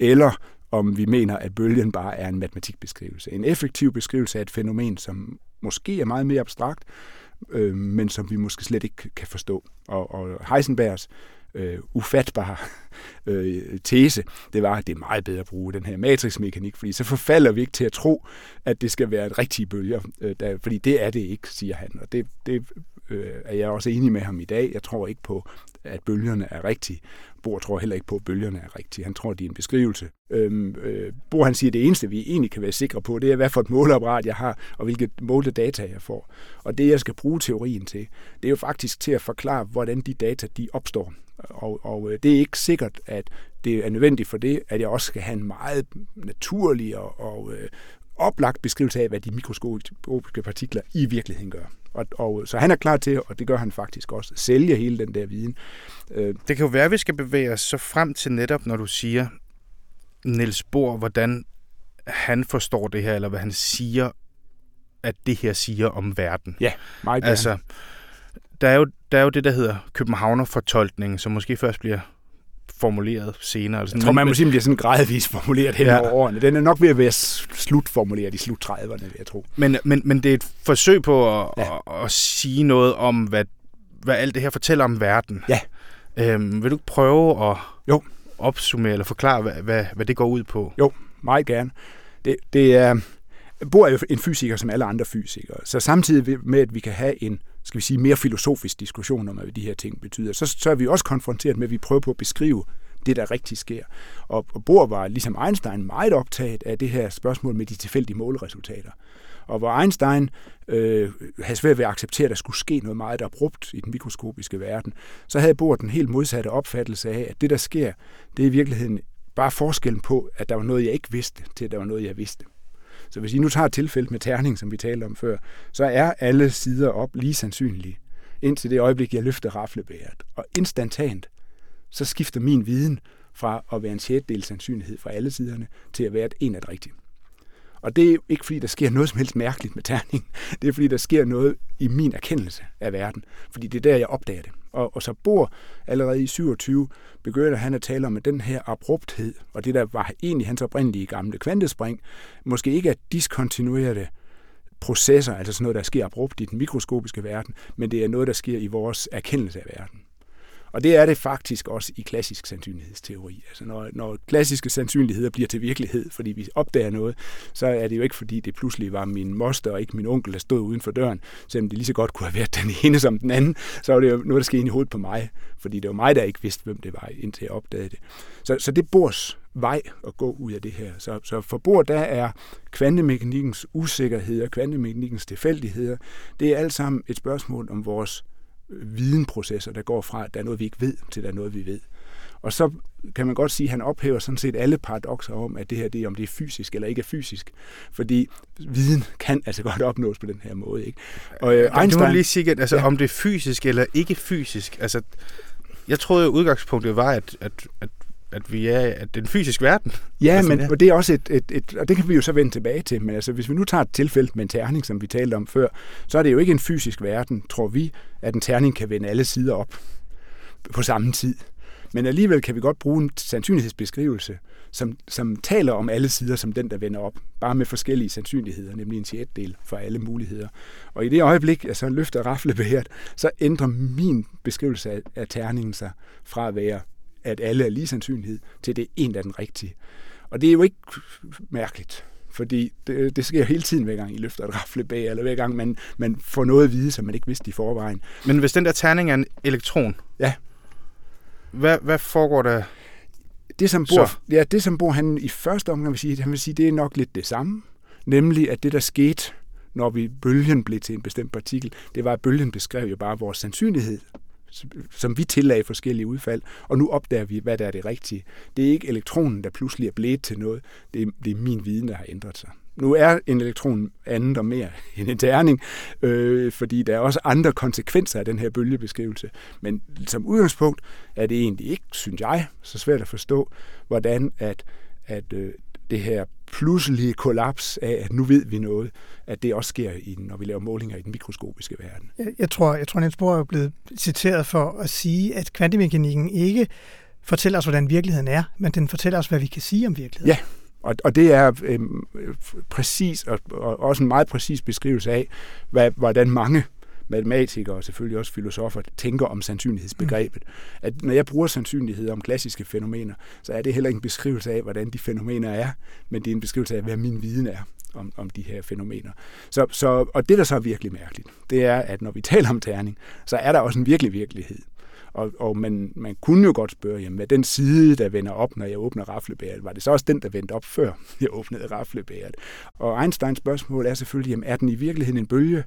eller om vi mener, at bølgen bare er en matematikbeskrivelse. En effektiv beskrivelse af et fænomen, som måske er meget mere abstrakt, øh, men som vi måske slet ikke kan forstå. Og, og Heisenbergs øh, ufatbare øh, tese, det var, at det er meget bedre at bruge den her matrixmekanik, fordi så forfalder vi ikke til at tro, at det skal være et rigtige bølger, øh, der, fordi det er det ikke, siger han. Og det, det øh, er jeg også enig med ham i dag. Jeg tror ikke på, at bølgerne er rigtige. Bor tror heller ikke på, at bølgerne er rigtige. Han tror, det er en beskrivelse. Øhm, øh, Bor han siger, at det eneste, vi egentlig kan være sikre på, det er, hvad for et måleapparat jeg har, og hvilket målte data jeg får. Og det, jeg skal bruge teorien til, det er jo faktisk til at forklare, hvordan de data de opstår. Og, og øh, det er ikke sikkert, at det er nødvendigt for det, at jeg også skal have en meget naturlig og, og øh, oplagt beskrivelse af, hvad de mikroskopiske partikler i virkeligheden gør. Og, og, så han er klar til, og det gør han faktisk også, sælge hele den der viden. Øh, det kan jo være, at vi skal bevæge os så frem til netop, når du siger, Niels Bohr, hvordan han forstår det her, eller hvad han siger, at det her siger om verden. Ja, meget gerne. Altså, der er, jo, der er jo det, der hedder Københavner-fortolkningen, som måske først bliver formuleret senere. Altså, jeg tror, man må sige, bliver sådan gradvist formuleret hen ja. over årene. Den er nok ved at være slutformuleret i slut 30'erne, vil jeg tro. Men, men, men det er et forsøg på at, ja. at, at sige noget om, hvad, hvad alt det her fortæller om verden. Ja. Øhm, vil du prøve at jo. opsummere eller forklare, hvad, hvad, hvad det går ud på? Jo, meget gerne. Det, det er, Bohr er jo en fysiker som alle andre fysikere, så samtidig med, at vi kan have en skal vi sige, mere filosofisk diskussion om, hvad de her ting betyder, så, så er vi også konfronteret med, at vi prøver på at beskrive det, der rigtig sker. Og, og Bohr var, ligesom Einstein, meget optaget af det her spørgsmål med de tilfældige måleresultater. Og hvor Einstein øh, havde svært ved at acceptere, at der skulle ske noget meget abrupt i den mikroskopiske verden, så havde Bohr den helt modsatte opfattelse af, at det, der sker, det er i virkeligheden bare forskellen på, at der var noget, jeg ikke vidste, til at der var noget, jeg vidste. Så hvis I nu tager tilfældet med terning, som vi talte om før, så er alle sider op lige sandsynlige, indtil det øjeblik, jeg løfter raflebæret. Og instantant, så skifter min viden fra at være en sjettedel sandsynlighed fra alle siderne, til at være en af det rigtige. Og det er ikke fordi, der sker noget som helst mærkeligt med terningen. Det er fordi, der sker noget i min erkendelse af verden. Fordi det er der, jeg opdager det. Og, og så bor allerede i 27, begynder han at tale om, at den her abrupthed, og det der var egentlig hans oprindelige gamle kvantespring, måske ikke er diskontinuerede processer, altså sådan noget, der sker abrupt i den mikroskopiske verden, men det er noget, der sker i vores erkendelse af verden. Og det er det faktisk også i klassisk sandsynlighedsteori. Altså når, når klassiske sandsynligheder bliver til virkelighed, fordi vi opdager noget, så er det jo ikke fordi, det pludselig var min moster og ikke min onkel, der stod uden for døren, selvom det lige så godt kunne have været den ene som den anden, så var det jo noget, der skete ind i hovedet på mig, fordi det var mig, der ikke vidste, hvem det var, indtil jeg opdagede det. Så, så det bors vej at gå ud af det her. Så, så for Bohr, der er kvantemekanikkens usikkerheder, kvantemekanikkens tilfældigheder, det er alt sammen et spørgsmål om vores videnprocesser, der går fra, at der er noget, vi ikke ved, til der er noget, vi ved. Og så kan man godt sige, at han ophæver sådan set alle paradoxer om, at det her det er, om det er fysisk eller ikke er fysisk. Fordi viden kan altså godt opnås på den her måde. Ikke? Og, øh, Einstein, du må lige sige, at altså, ja. om det er fysisk eller ikke fysisk. Altså, jeg troede, at udgangspunktet var, at, at, at at vi er at den fysiske verden. Ja, altså, men ja. Og det er også et, et, et, og det kan vi jo så vende tilbage til, men altså, hvis vi nu tager et tilfælde med en terning, som vi talte om før, så er det jo ikke en fysisk verden, tror vi, at en terning kan vende alle sider op på samme tid. Men alligevel kan vi godt bruge en sandsynlighedsbeskrivelse, som, som taler om alle sider som den, der vender op, bare med forskellige sandsynligheder, nemlig en sjettedel for alle muligheder. Og i det øjeblik, jeg så løfter raflebæret, så ændrer min beskrivelse af, af terningen sig fra at være at alle er lige sandsynlighed, til det en, er den rigtige. Og det er jo ikke mærkeligt, fordi det, det sker hele tiden, hver gang I løfter et rafle bag, eller hver gang man, man får noget at vide, som man ikke vidste i forvejen. Men hvis den der terning er en elektron, ja. hvad, hvad foregår der det som bor, ja, det som bor han i første omgang vil sige, han vil sige, det er nok lidt det samme. Nemlig, at det der skete, når vi bølgen blev til en bestemt partikel, det var, at bølgen beskrev jo bare vores sandsynlighed som vi tillagde forskellige udfald, og nu opdager vi, hvad der er det rigtige. Det er ikke elektronen, der pludselig er blevet til noget. Det er, det er min viden, der har ændret sig. Nu er en elektron andet og mere end en terning, øh, fordi der er også andre konsekvenser af den her bølgebeskrivelse. Men som udgangspunkt er det egentlig ikke, synes jeg, så svært at forstå, hvordan at, at øh, det her pludselige kollaps af, at nu ved vi noget, at det også sker, i, når vi laver målinger i den mikroskopiske verden. Jeg, jeg tror, jeg tror Niels Bohr er blevet citeret for at sige, at kvantemekanikken ikke fortæller os, hvordan virkeligheden er, men den fortæller os, hvad vi kan sige om virkeligheden. Ja, og, og det er øh, præcis, og, og også en meget præcis beskrivelse af, hvad, hvordan mange matematikere og selvfølgelig også filosofer tænker om sandsynlighedsbegrebet. Mm. At når jeg bruger sandsynlighed om klassiske fænomener, så er det heller ikke en beskrivelse af, hvordan de fænomener er, men det er en beskrivelse af, hvad min viden er om, om de her fænomener. Så, så, og det, der så er virkelig mærkeligt, det er, at når vi taler om terning, så er der også en virkelig virkelighed. Og, og man, man kunne jo godt spørge, jamen hvad den side, der vender op, når jeg åbner raflebæret, var det så også den, der vendte op, før jeg åbnede raflebæret? Og Einsteins spørgsmål er selvfølgelig, jamen er den i virkeligheden en bølge,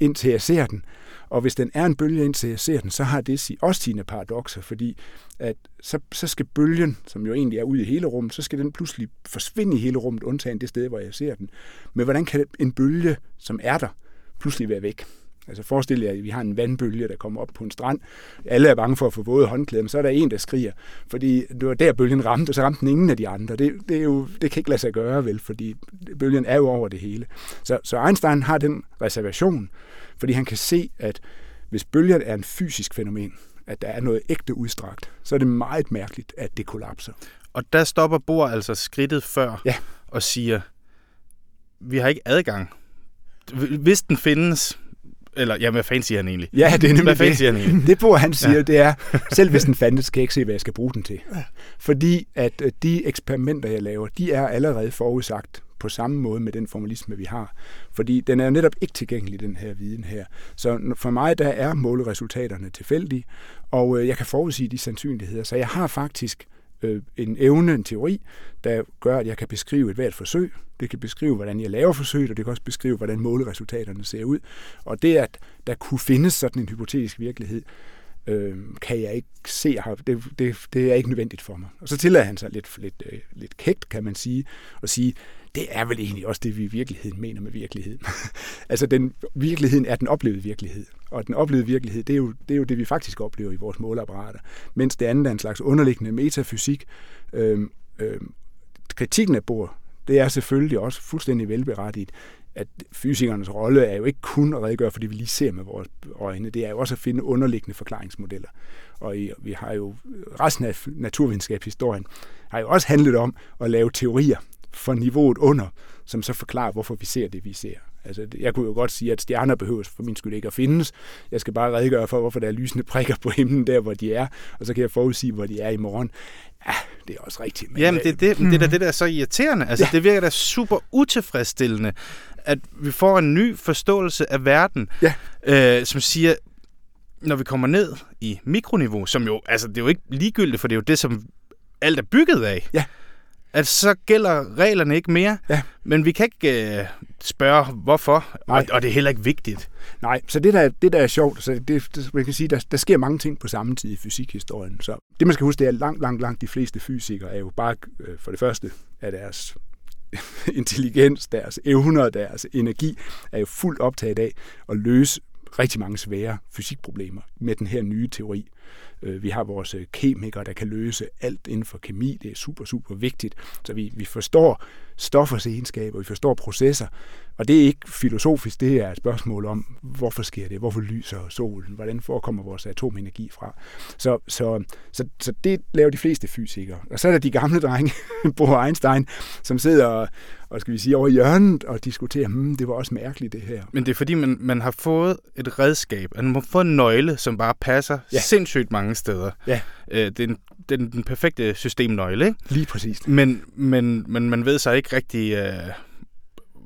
indtil jeg ser den? Og hvis den er en bølge, indtil jeg ser den, så har det også sine paradoxer, fordi at så, så skal bølgen, som jo egentlig er ude i hele rummet, så skal den pludselig forsvinde i hele rummet, undtagen det sted, hvor jeg ser den. Men hvordan kan en bølge, som er der, pludselig være væk? Altså forestil jer, at vi har en vandbølge, der kommer op på en strand. Alle er bange for at få våde håndklæder, men så er der en, der skriger. Fordi det var der, bølgen ramte, og så ramte den ingen af de andre. Det, det, er jo, det kan ikke lade sig gøre, vel, fordi bølgen er jo over det hele. Så, så Einstein har den reservation, fordi han kan se, at hvis bølgen er en fysisk fænomen, at der er noget ægte udstrakt, så er det meget mærkeligt, at det kollapser. Og der stopper Bohr altså skridtet før ja. og siger, vi har ikke adgang. Hvis den findes, eller, ja, hvad fanden siger han egentlig? Ja, det er nemlig hvad fanden siger han egentlig? Det, Bohr, han siger, ja. det er, selv hvis den fandtes, skal jeg ikke se, hvad jeg skal bruge den til. Ja. Fordi at øh, de eksperimenter, jeg laver, de er allerede forudsagt på samme måde med den formalisme, vi har. Fordi den er netop ikke tilgængelig, den her viden her. Så for mig, der er måleresultaterne tilfældige, og øh, jeg kan forudsige de sandsynligheder. Så jeg har faktisk øh, en evne, en teori, der gør, at jeg kan beskrive et hvert forsøg. Det kan beskrive, hvordan jeg laver forsøget, og det kan også beskrive, hvordan måleresultaterne ser ud. Og det, at der kunne findes sådan en hypotetisk virkelighed, øh, kan jeg ikke se, det, det, det er ikke nødvendigt for mig. Og så tillader han sig lidt, lidt, øh, lidt kægt, kan man sige, at sige, det er vel egentlig også det, vi i virkeligheden mener med virkeligheden. altså, den, virkeligheden er den oplevede virkelighed. Og den oplevede virkelighed, det er, jo, det er jo det, vi faktisk oplever i vores måleapparater. Mens det andet er en slags underliggende metafysik. Øhm, øhm, kritikken af Bohr, det er selvfølgelig også fuldstændig velberettiget, at fysikernes rolle er jo ikke kun at redegøre for det, vi lige ser med vores øjne. Det er jo også at finde underliggende forklaringsmodeller. Og vi har jo resten af naturvidenskabshistorien har jo også handlet om at lave teorier for niveauet under, som så forklarer, hvorfor vi ser det, vi ser. Altså, jeg kunne jo godt sige, at stjerner behøver for min skyld ikke at findes. Jeg skal bare redegøre for, hvorfor der er lysende prikker på himlen der, hvor de er, og så kan jeg forudsige, hvor de er i morgen. Ja, det er også rigtigt. Men Jamen, det, det, det, det, der, det der er så irriterende. Altså, ja. det virker da super utilfredsstillende, at vi får en ny forståelse af verden, ja. øh, som siger, når vi kommer ned i mikroniveau, som jo, altså det er jo ikke ligegyldigt, for det er jo det, som alt er bygget af. Ja at så gælder reglerne ikke mere, ja. men vi kan ikke øh, spørge, hvorfor, og, og det er heller ikke vigtigt. Nej, så det der, det der er sjovt, så det, det, man kan sige, der, der sker mange ting på samme tid i fysikhistorien. Så det man skal huske, det er, at langt, langt, langt de fleste fysikere er jo bare, øh, for det første, af deres intelligens, deres evner, deres energi, er jo fuldt optaget af at løse rigtig mange svære fysikproblemer med den her nye teori. Øh, vi har vores øh, kemikere, der kan løse alt inden for kemi. Det er super, super vigtigt. Så vi, vi forstår stoffers egenskaber, vi forstår processer. Og det er ikke filosofisk, det er et spørgsmål om, hvorfor sker det? Hvorfor lyser solen? Hvordan forekommer vores atomenergi fra? Så, så, så, så det laver de fleste fysikere. Og så er der de gamle drenge, Bo Einstein, som sidder og, og skal vi sige, over hjørnet og diskuterer, hmm, det var også mærkeligt det her. Men det er fordi, man, man har fået et redskab, man har fået en nøgle, som bare passer ja. sindssygt mange steder. Ja. Øh, det er en den, den perfekte systemnøgle, ikke? Lige præcis. Men, men, men man ved så ikke rigtig, øh,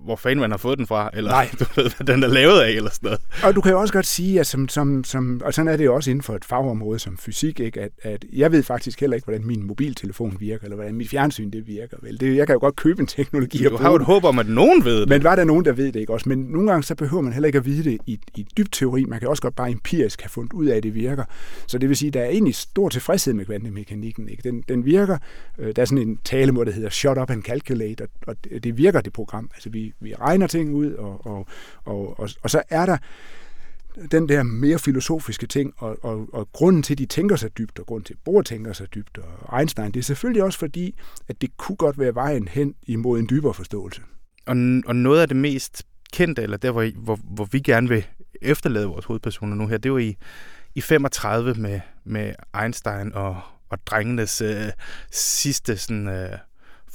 hvor fanden man har fået den fra, eller Nej. du ved, hvad den er lavet af, eller sådan noget. Og du kan jo også godt sige, at som, som, som, og sådan er det jo også inden for et fagområde som fysik, ikke? At, at jeg ved faktisk heller ikke, hvordan min mobiltelefon virker, eller hvordan mit fjernsyn det virker. Vel? Det, jeg kan jo godt købe en teknologi. Du har jo et håb om, at nogen ved det. Men var der nogen, der ved det ikke også? Men nogle gange så behøver man heller ikke at vide det i, i dyb teori. Man kan også godt bare empirisk have fundet ud af, at det virker. Så det vil sige, at der er egentlig stor tilfredshed med kvantemekanikken. Ikke? Den, den virker. Øh, der er sådan en talemåde, der hedder shut up and calculate, og, og det virker det program. Altså vi, vi regner regner ting ud, og, og, og, og, og så er der den der mere filosofiske ting, og, og, og grunden til, at de tænker sig dybt, og grunden til, at Bohr tænker sig dybt, og Einstein, det er selvfølgelig også fordi, at det kunne godt være vejen hen imod en dybere forståelse. Og, og noget af det mest kendte, eller der, hvor, hvor, hvor vi gerne vil efterlade vores hovedpersoner nu her, det var i, i 35 med, med Einstein og, og drengenes øh, sidste sådan, øh,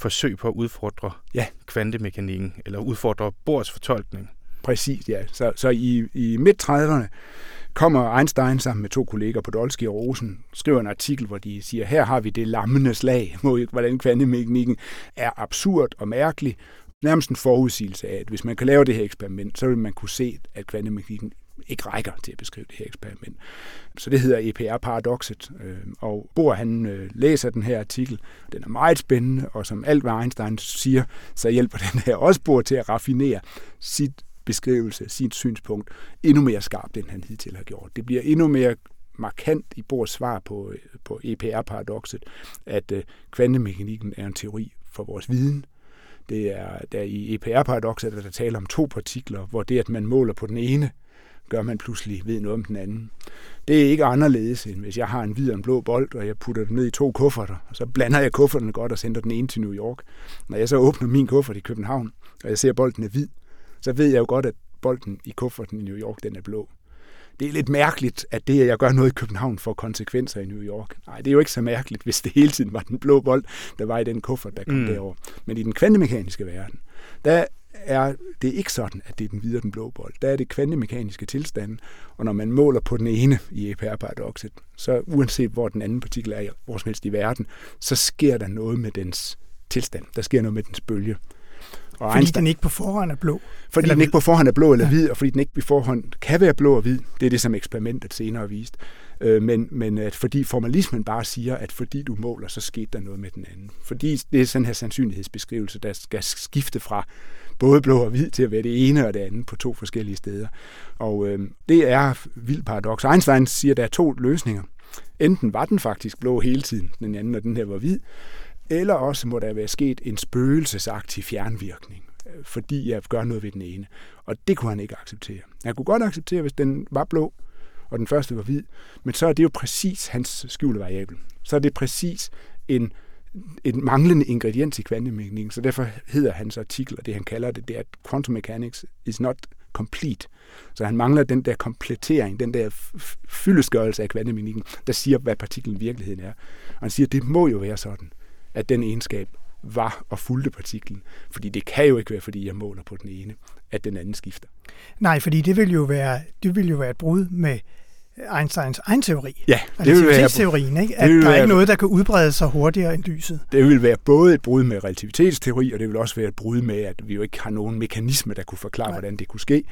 forsøg på at udfordre ja. kvantemekanikken, eller udfordre Bohrs fortolkning. Præcis, ja. Så, så i, i midt-30'erne kommer Einstein sammen med to kolleger på Dolsky og Rosen, skriver en artikel, hvor de siger, her har vi det lammende slag mod, hvordan kvantemekanikken er absurd og mærkelig, nærmest en forudsigelse af, at hvis man kan lave det her eksperiment, så vil man kunne se, at kvantemekanikken ikke rækker til at beskrive det her eksperiment. Så det hedder EPR-paradokset, øh, og Bohr han øh, læser den her artikel. Den er meget spændende, og som alt hvad Einstein siger, så hjælper den her også Bohr til at raffinere sit beskrivelse, sit synspunkt, endnu mere skarpt, end han hidtil har gjort. Det bliver endnu mere markant i Bohrs svar på, øh, på EPR-paradokset, at øh, kvantemekanikken er en teori for vores viden, det er der i EPR-paradokset, at der taler om to partikler, hvor det, at man måler på den ene, gør man pludselig ved noget om den anden. Det er ikke anderledes, end hvis jeg har en hvid og en blå bold, og jeg putter den ned i to kufferter, og så blander jeg kufferterne godt og sender den ene til New York. Når jeg så åbner min kuffert i København, og jeg ser, at bolden er hvid, så ved jeg jo godt, at bolden i kufferten i New York, den er blå det er lidt mærkeligt, at det, at jeg gør noget i København, får konsekvenser i New York. Nej, det er jo ikke så mærkeligt, hvis det hele tiden var den blå bold, der var i den kuffert, der kom mm. derover. Men i den kvantemekaniske verden, der er det ikke sådan, at det er den hvide og den blå bold. Der er det kvantemekaniske tilstand, og når man måler på den ene i EPR-paradokset, så uanset hvor den anden partikel er, hvor som helst i verden, så sker der noget med dens tilstand. Der sker noget med dens bølge. Og fordi Einstein, den ikke på forhånd er blå? Fordi den hvid. ikke på forhånd er blå eller ja. hvid, og fordi den ikke på forhånd kan være blå og hvid. Det er det, som eksperimentet senere har vist. Øh, men, men at fordi formalismen bare siger, at fordi du måler, så skete der noget med den anden. Fordi det er sådan her sandsynlighedsbeskrivelse, der skal skifte fra både blå og hvid til at være det ene og det andet på to forskellige steder. Og øh, det er vildt paradoks. Einstein siger, at der er to løsninger. Enten var den faktisk blå hele tiden, den anden, og den her var hvid, eller også må der være sket en spøgelsesagtig fjernvirkning, øh, fordi jeg gør noget ved den ene. Og det kunne han ikke acceptere. Han kunne godt acceptere, hvis den var blå, og den første var hvid, men så er det jo præcis hans skjulte variabel. Så er det præcis en, en manglende ingrediens i kvantemekanikken, så derfor hedder hans artikel, og det han kalder det, det er, at quantum mechanics is not complete. Så han mangler den der komplettering, den der fyldesgørelse af kvantemekanikken, der siger, hvad partiklen i virkeligheden er. Og han siger, at det må jo være sådan at den egenskab var og fulgte partiklen. Fordi det kan jo ikke være, fordi jeg måler på den ene, at den anden skifter. Nej, fordi det vil jo være, det vil jo være et brud med Einsteins egen teori. Ja, det altså vil være teorien, ikke? At der er ikke noget, der kan udbrede sig hurtigere end lyset. Det vil være både et brud med relativitetsteori, og det vil også være et brud med, at vi jo ikke har nogen mekanisme, der kunne forklare, Nej. hvordan det kunne ske.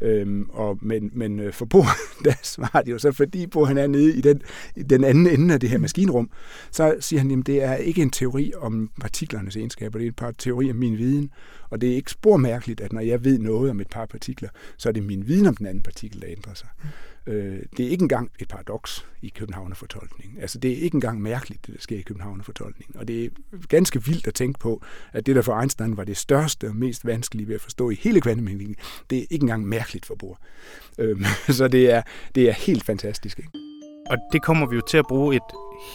Øhm, og, men, men øh, for Bo, der svarer det jo så, fordi Bo han er nede i den, i den anden ende af det her maskinrum, så siger han, at det er ikke en teori om partiklernes egenskaber, det er et par teori om min viden, og det er ikke spor mærkeligt, at når jeg ved noget om et par partikler, så er det min viden om den anden partikel, der ændrer sig. Mm. Øh, det er ikke engang et paradoks i Københavnerfortolkning. Altså, det er ikke engang mærkeligt, det der sker i Københavnerfortolkning. Og det er ganske vildt at tænke på, at det, der for Einstein var det største og mest vanskelige ved at forstå i hele kvantemekanikken, det er ikke engang mærkeligt for Bohr. Øh, så det er, det er helt fantastisk. Ikke? Og det kommer vi jo til at bruge et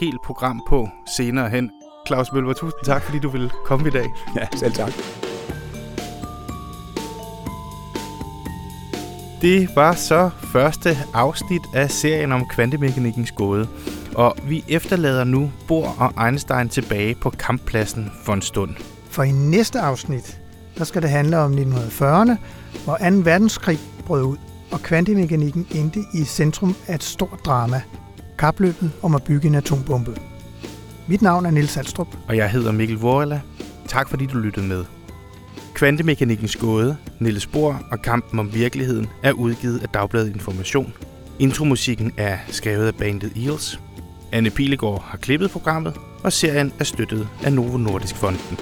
helt program på senere hen. Claus Mølver, tusind tak, fordi du ville komme i dag. Ja, selv tak. Det var så første afsnit af serien om kvantemekanikkens gåde. Og vi efterlader nu Bohr og Einstein tilbage på kamppladsen for en stund. For i næste afsnit, der skal det handle om 1940'erne, hvor 2. verdenskrig brød ud, og kvantemekanikken endte i centrum af et stort drama. Kapløbet om at bygge en atombombe. Mit navn er Nils Alstrup. Og jeg hedder Mikkel Vorela. Tak fordi du lyttede med. Kvantemekanikkens gåde, Niels Bohr og kampen om virkeligheden er udgivet af Dagbladet Information. Intromusikken er skrevet af bandet Eels. Anne Pilegaard har klippet programmet, og serien er støttet af Novo Nordisk Fonden.